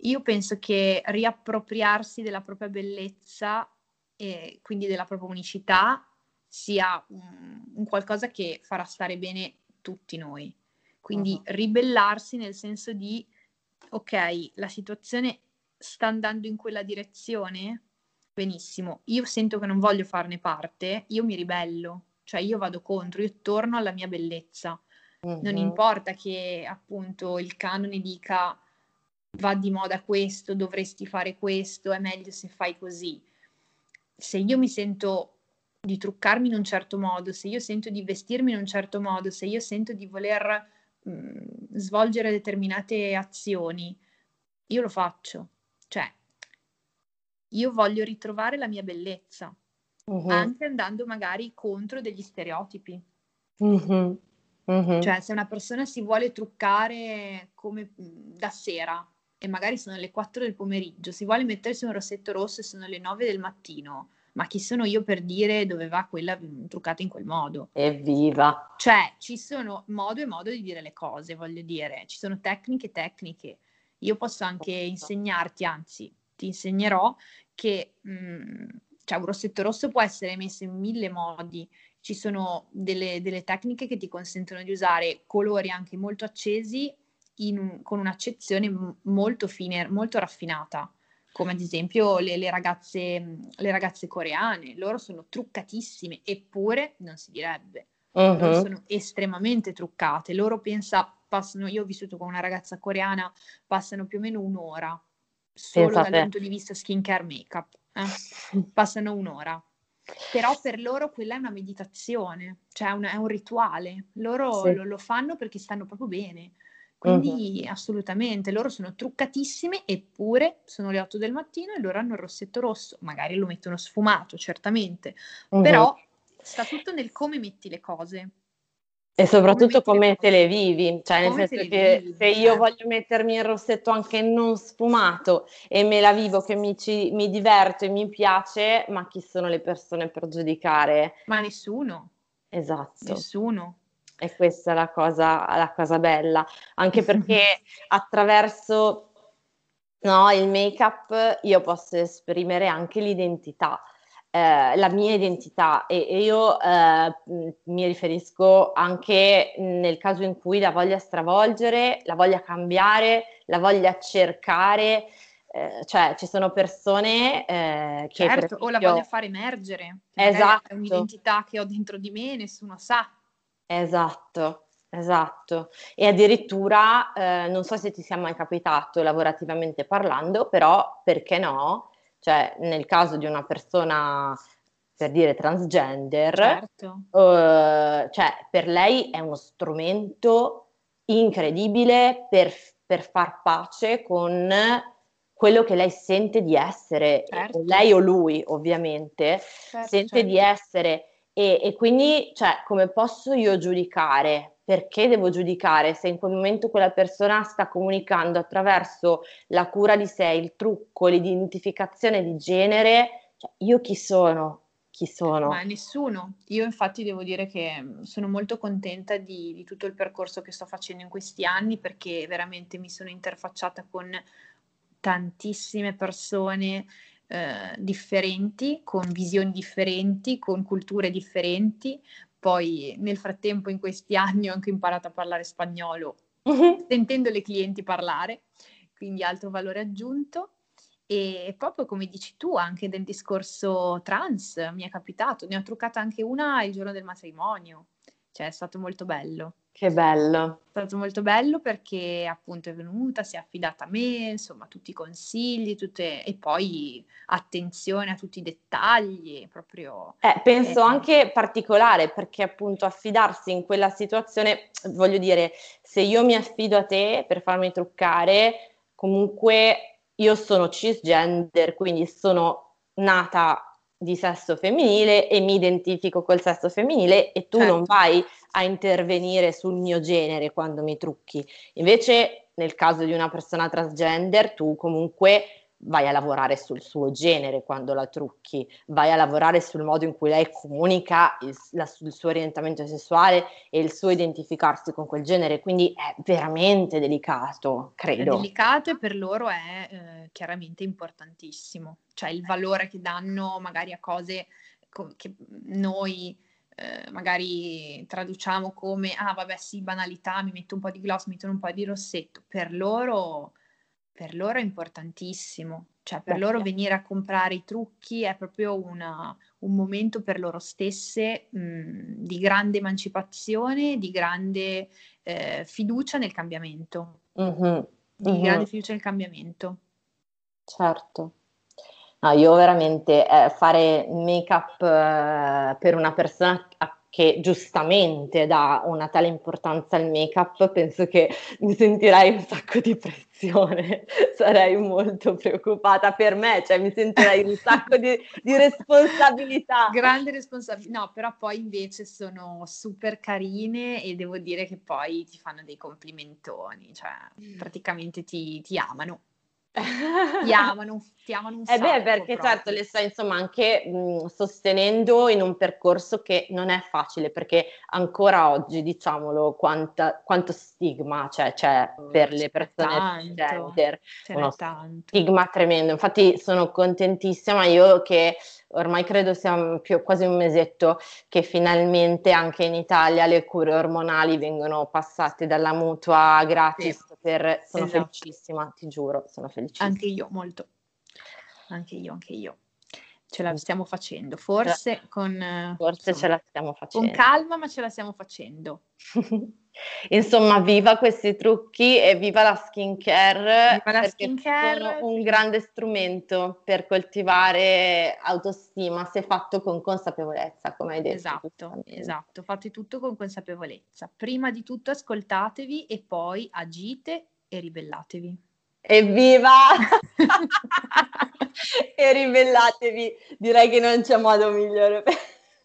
Io penso che riappropriarsi della propria bellezza e quindi della propria unicità sia un, un qualcosa che farà stare bene tutti noi. Quindi uh-huh. ribellarsi nel senso di ok, la situazione sta andando in quella direzione, benissimo, io sento che non voglio farne parte, io mi ribello, cioè io vado contro, io torno alla mia bellezza, Mm-hmm. Non importa che appunto il canone dica va di moda questo, dovresti fare questo, è meglio se fai così. Se io mi sento di truccarmi in un certo modo, se io sento di vestirmi in un certo modo, se io sento di voler mh, svolgere determinate azioni, io lo faccio. Cioè, io voglio ritrovare la mia bellezza, uh-huh. anche andando magari contro degli stereotipi. Uh-huh. Uh-huh. Cioè, se una persona si vuole truccare come da sera e magari sono le 4 del pomeriggio, si vuole mettersi un rossetto rosso e sono le 9 del mattino, ma chi sono io per dire dove va quella truccata in quel modo? Evviva! Cioè, ci sono modo e modo di dire le cose, voglio dire, ci sono tecniche e tecniche. Io posso anche insegnarti, anzi, ti insegnerò che mh, cioè, un rossetto rosso può essere messo in mille modi. Ci sono delle, delle tecniche che ti consentono di usare colori anche molto accesi un, con un'accezione molto fine, molto raffinata, come ad esempio le, le, ragazze, le ragazze coreane. Loro sono truccatissime, eppure non si direbbe. Uh-huh. Sono estremamente truccate. Loro pensa, passano, io ho vissuto con una ragazza coreana, passano più o meno un'ora solo Pensate. dal punto di vista skincare make-up. Eh? Passano un'ora. Però per loro quella è una meditazione, cioè una, è un rituale. Loro sì. lo, lo, fanno perché stanno proprio bene. Quindi uh-huh. assolutamente, loro sono truccatissime eppure sono le 8 del mattino e loro hanno il rossetto rosso. Magari lo mettono sfumato, certamente, uh-huh. però sta tutto nel come metti le cose. E soprattutto come, come te le vivi, cioè nel senso che vivi, se io certo. voglio mettermi il rossetto anche non sfumato e me la vivo che mi, ci, mi diverto e mi piace, ma chi sono le persone per giudicare? Ma nessuno. Esatto. Nessuno. E questa è la cosa, la cosa bella, anche perché attraverso no, il make-up io posso esprimere anche l'identità eh, la mia identità e, e io eh, mi riferisco anche nel caso in cui la voglia stravolgere, la voglia cambiare, la voglia cercare. Eh, cioè ci sono persone eh, che certo, esempio... o la voglia far emergere esatto. è un'identità che ho dentro di me nessuno sa esatto Esatto, e addirittura eh, non so se ti sia mai capitato lavorativamente parlando, però perché no? Cioè, nel caso di una persona, per dire transgender, certo. uh, cioè, per lei è uno strumento incredibile per, per far pace con quello che lei sente di essere, certo. lei o lui ovviamente, certo, sente certo. di essere e, e, quindi, cioè, come posso io giudicare perché devo giudicare se in quel momento quella persona sta comunicando attraverso la cura di sé, il trucco, l'identificazione di genere, cioè, io chi sono? Chi sono? Ma nessuno. Io infatti devo dire che mm, sono molto contenta di, di tutto il percorso che sto facendo in questi anni perché veramente mi sono interfacciata con tantissime persone eh, differenti, con visioni differenti, con culture differenti, poi nel frattempo in questi anni ho anche imparato a parlare spagnolo uh-huh. sentendo le clienti parlare, quindi altro valore aggiunto. E proprio come dici tu, anche del discorso trans mi è capitato, ne ho truccata anche una il giorno del matrimonio, cioè è stato molto bello. Che bello. È stato molto bello perché appunto è venuta, si è affidata a me, insomma, tutti i consigli, tutte... e poi attenzione a tutti i dettagli, proprio... Eh, penso eh. anche particolare perché appunto affidarsi in quella situazione, voglio dire, se io mi affido a te per farmi truccare, comunque io sono cisgender, quindi sono nata di sesso femminile e mi identifico col sesso femminile e tu certo. non vai a intervenire sul mio genere quando mi trucchi. Invece nel caso di una persona transgender tu comunque vai a lavorare sul suo genere quando la trucchi, vai a lavorare sul modo in cui lei comunica il, la, il, suo orientamento sessuale e il suo identificarsi con quel genere, quindi è veramente delicato, credo. È delicato e per loro è eh, chiaramente importantissimo, cioè il valore che danno magari a cose co- che noi... Eh, magari traduciamo come ah vabbè sì banalità mi metto un po' di gloss mi metto un po' di rossetto per loro per loro è importantissimo, cioè per loro venire a comprare i trucchi è proprio una, un momento per loro stesse mh, di grande emancipazione, di grande eh, fiducia nel cambiamento. Mm-hmm. Di mm-hmm. grande fiducia nel cambiamento. Certo. No, io veramente eh, fare make-up eh, per una persona a che giustamente dà una tale importanza al make-up, penso che mi sentirei un sacco di pressione, sarei molto preoccupata per me, cioè mi sentirei un sacco di, di responsabilità. Grande responsabilità, no, però poi invece sono super carine e devo dire che poi ti fanno dei complimentoni, cioè praticamente ti, ti amano ti amano, ti amano un eh beh, perché proprio. certo le stai insomma anche mh, sostenendo in un percorso che non è facile, perché ancora oggi, diciamolo, quanta, quanto stigma c'è, c'è per le persone gender, uno tanto. stigma tremendo. Infatti sono contentissima io che ormai credo sia più, quasi un mesetto che finalmente anche in Italia le cure ormonali vengono passate dalla mutua gratis sì. per... Sono esatto. felicissima, ti giuro, sono felicissima. Anche io, molto. Anche io, anche io. Ce la stiamo facendo, forse con... Forse insomma, ce la stiamo facendo. Con calma, ma ce la stiamo facendo. Insomma, viva questi trucchi e viva la skincare, viva la skincare. sono un grande strumento per coltivare autostima se fatto con consapevolezza, come hai detto. Esatto, esatto, fate tutto con consapevolezza. Prima di tutto ascoltatevi e poi agite e ribellatevi. Evviva! e ribellatevi, direi che non c'è modo migliore per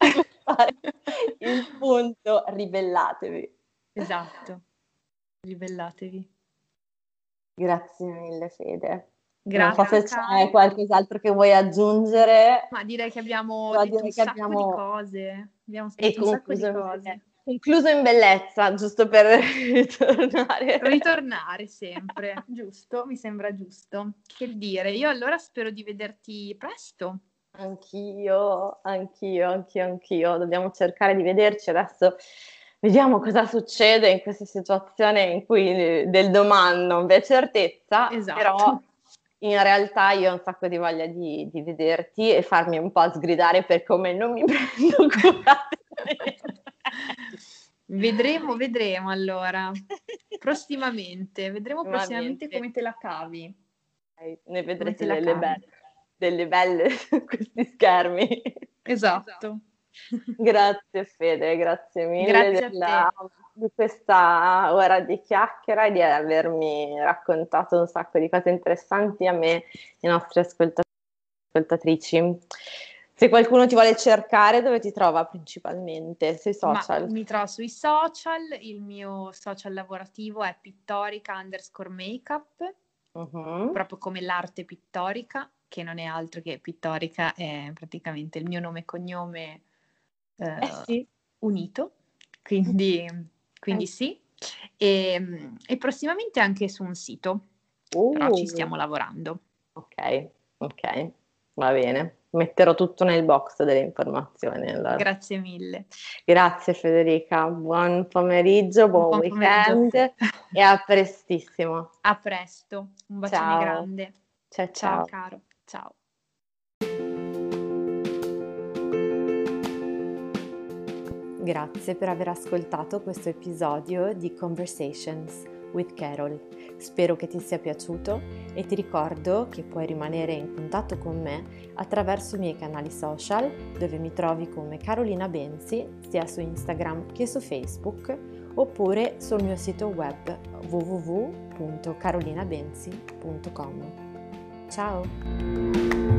fare il punto, ribellatevi. Esatto, ribellatevi. Grazie mille Fede. Grazie. Non so se c'è qualcos'altro che vuoi aggiungere. Ma direi che abbiamo detto un che sacco abbiamo... di cose. Abbiamo scritto un sacco di cose. Concluso in bellezza, giusto per ritornare. Ritornare sempre, giusto, mi sembra giusto. Che dire, io allora spero di vederti presto. Anch'io, anch'io, anch'io, anch'io. Dobbiamo cercare di vederci adesso vediamo cosa succede in questa situazione in cui del domani non c'è certezza, esatto. però in realtà io ho un sacco di voglia di, di, vederti e farmi un po' sgridare per come non mi prendo cura. vedremo, vedremo allora, prossimamente, vedremo prossimamente come te la cavi. Ne vedrete delle belle, delle belle su questi schermi. Esatto. Grazie Fede, grazie mille grazie della, di questa ora di chiacchiera e di avermi raccontato un sacco di cose interessanti a me e ai nostri ascoltatrici. Se qualcuno ti vuole cercare, dove ti trova principalmente? Sui social? Ma mi trovo sui social, il mio social lavorativo è pittorica underscore makeup, uh-huh. proprio come l'arte pittorica, che non è altro che pittorica, è praticamente il mio nome e cognome eh, eh sì. unito, quindi, quindi eh. sì. E, ehm, e, prossimamente anche su un sito, uh. però ci uh. stiamo lavorando. Ok, ok, va bene. Metterò tutto nel box delle informazioni. Allora. Grazie mille. Grazie Federica, buon pomeriggio, buon, buon weekend pomeriggio. e a prestissimo. A presto, un bacione ciao. grande. Ciao, ciao. Ciao caro, ciao. Grazie per aver ascoltato questo episodio di Conversations with Carol. Spero che ti sia piaciuto e ti ricordo che puoi rimanere in contatto con me attraverso i miei canali social dove mi trovi come Carolina Benzi sia su Instagram che su Facebook oppure sul mio sito web www.carolinabenzi.com. Ciao!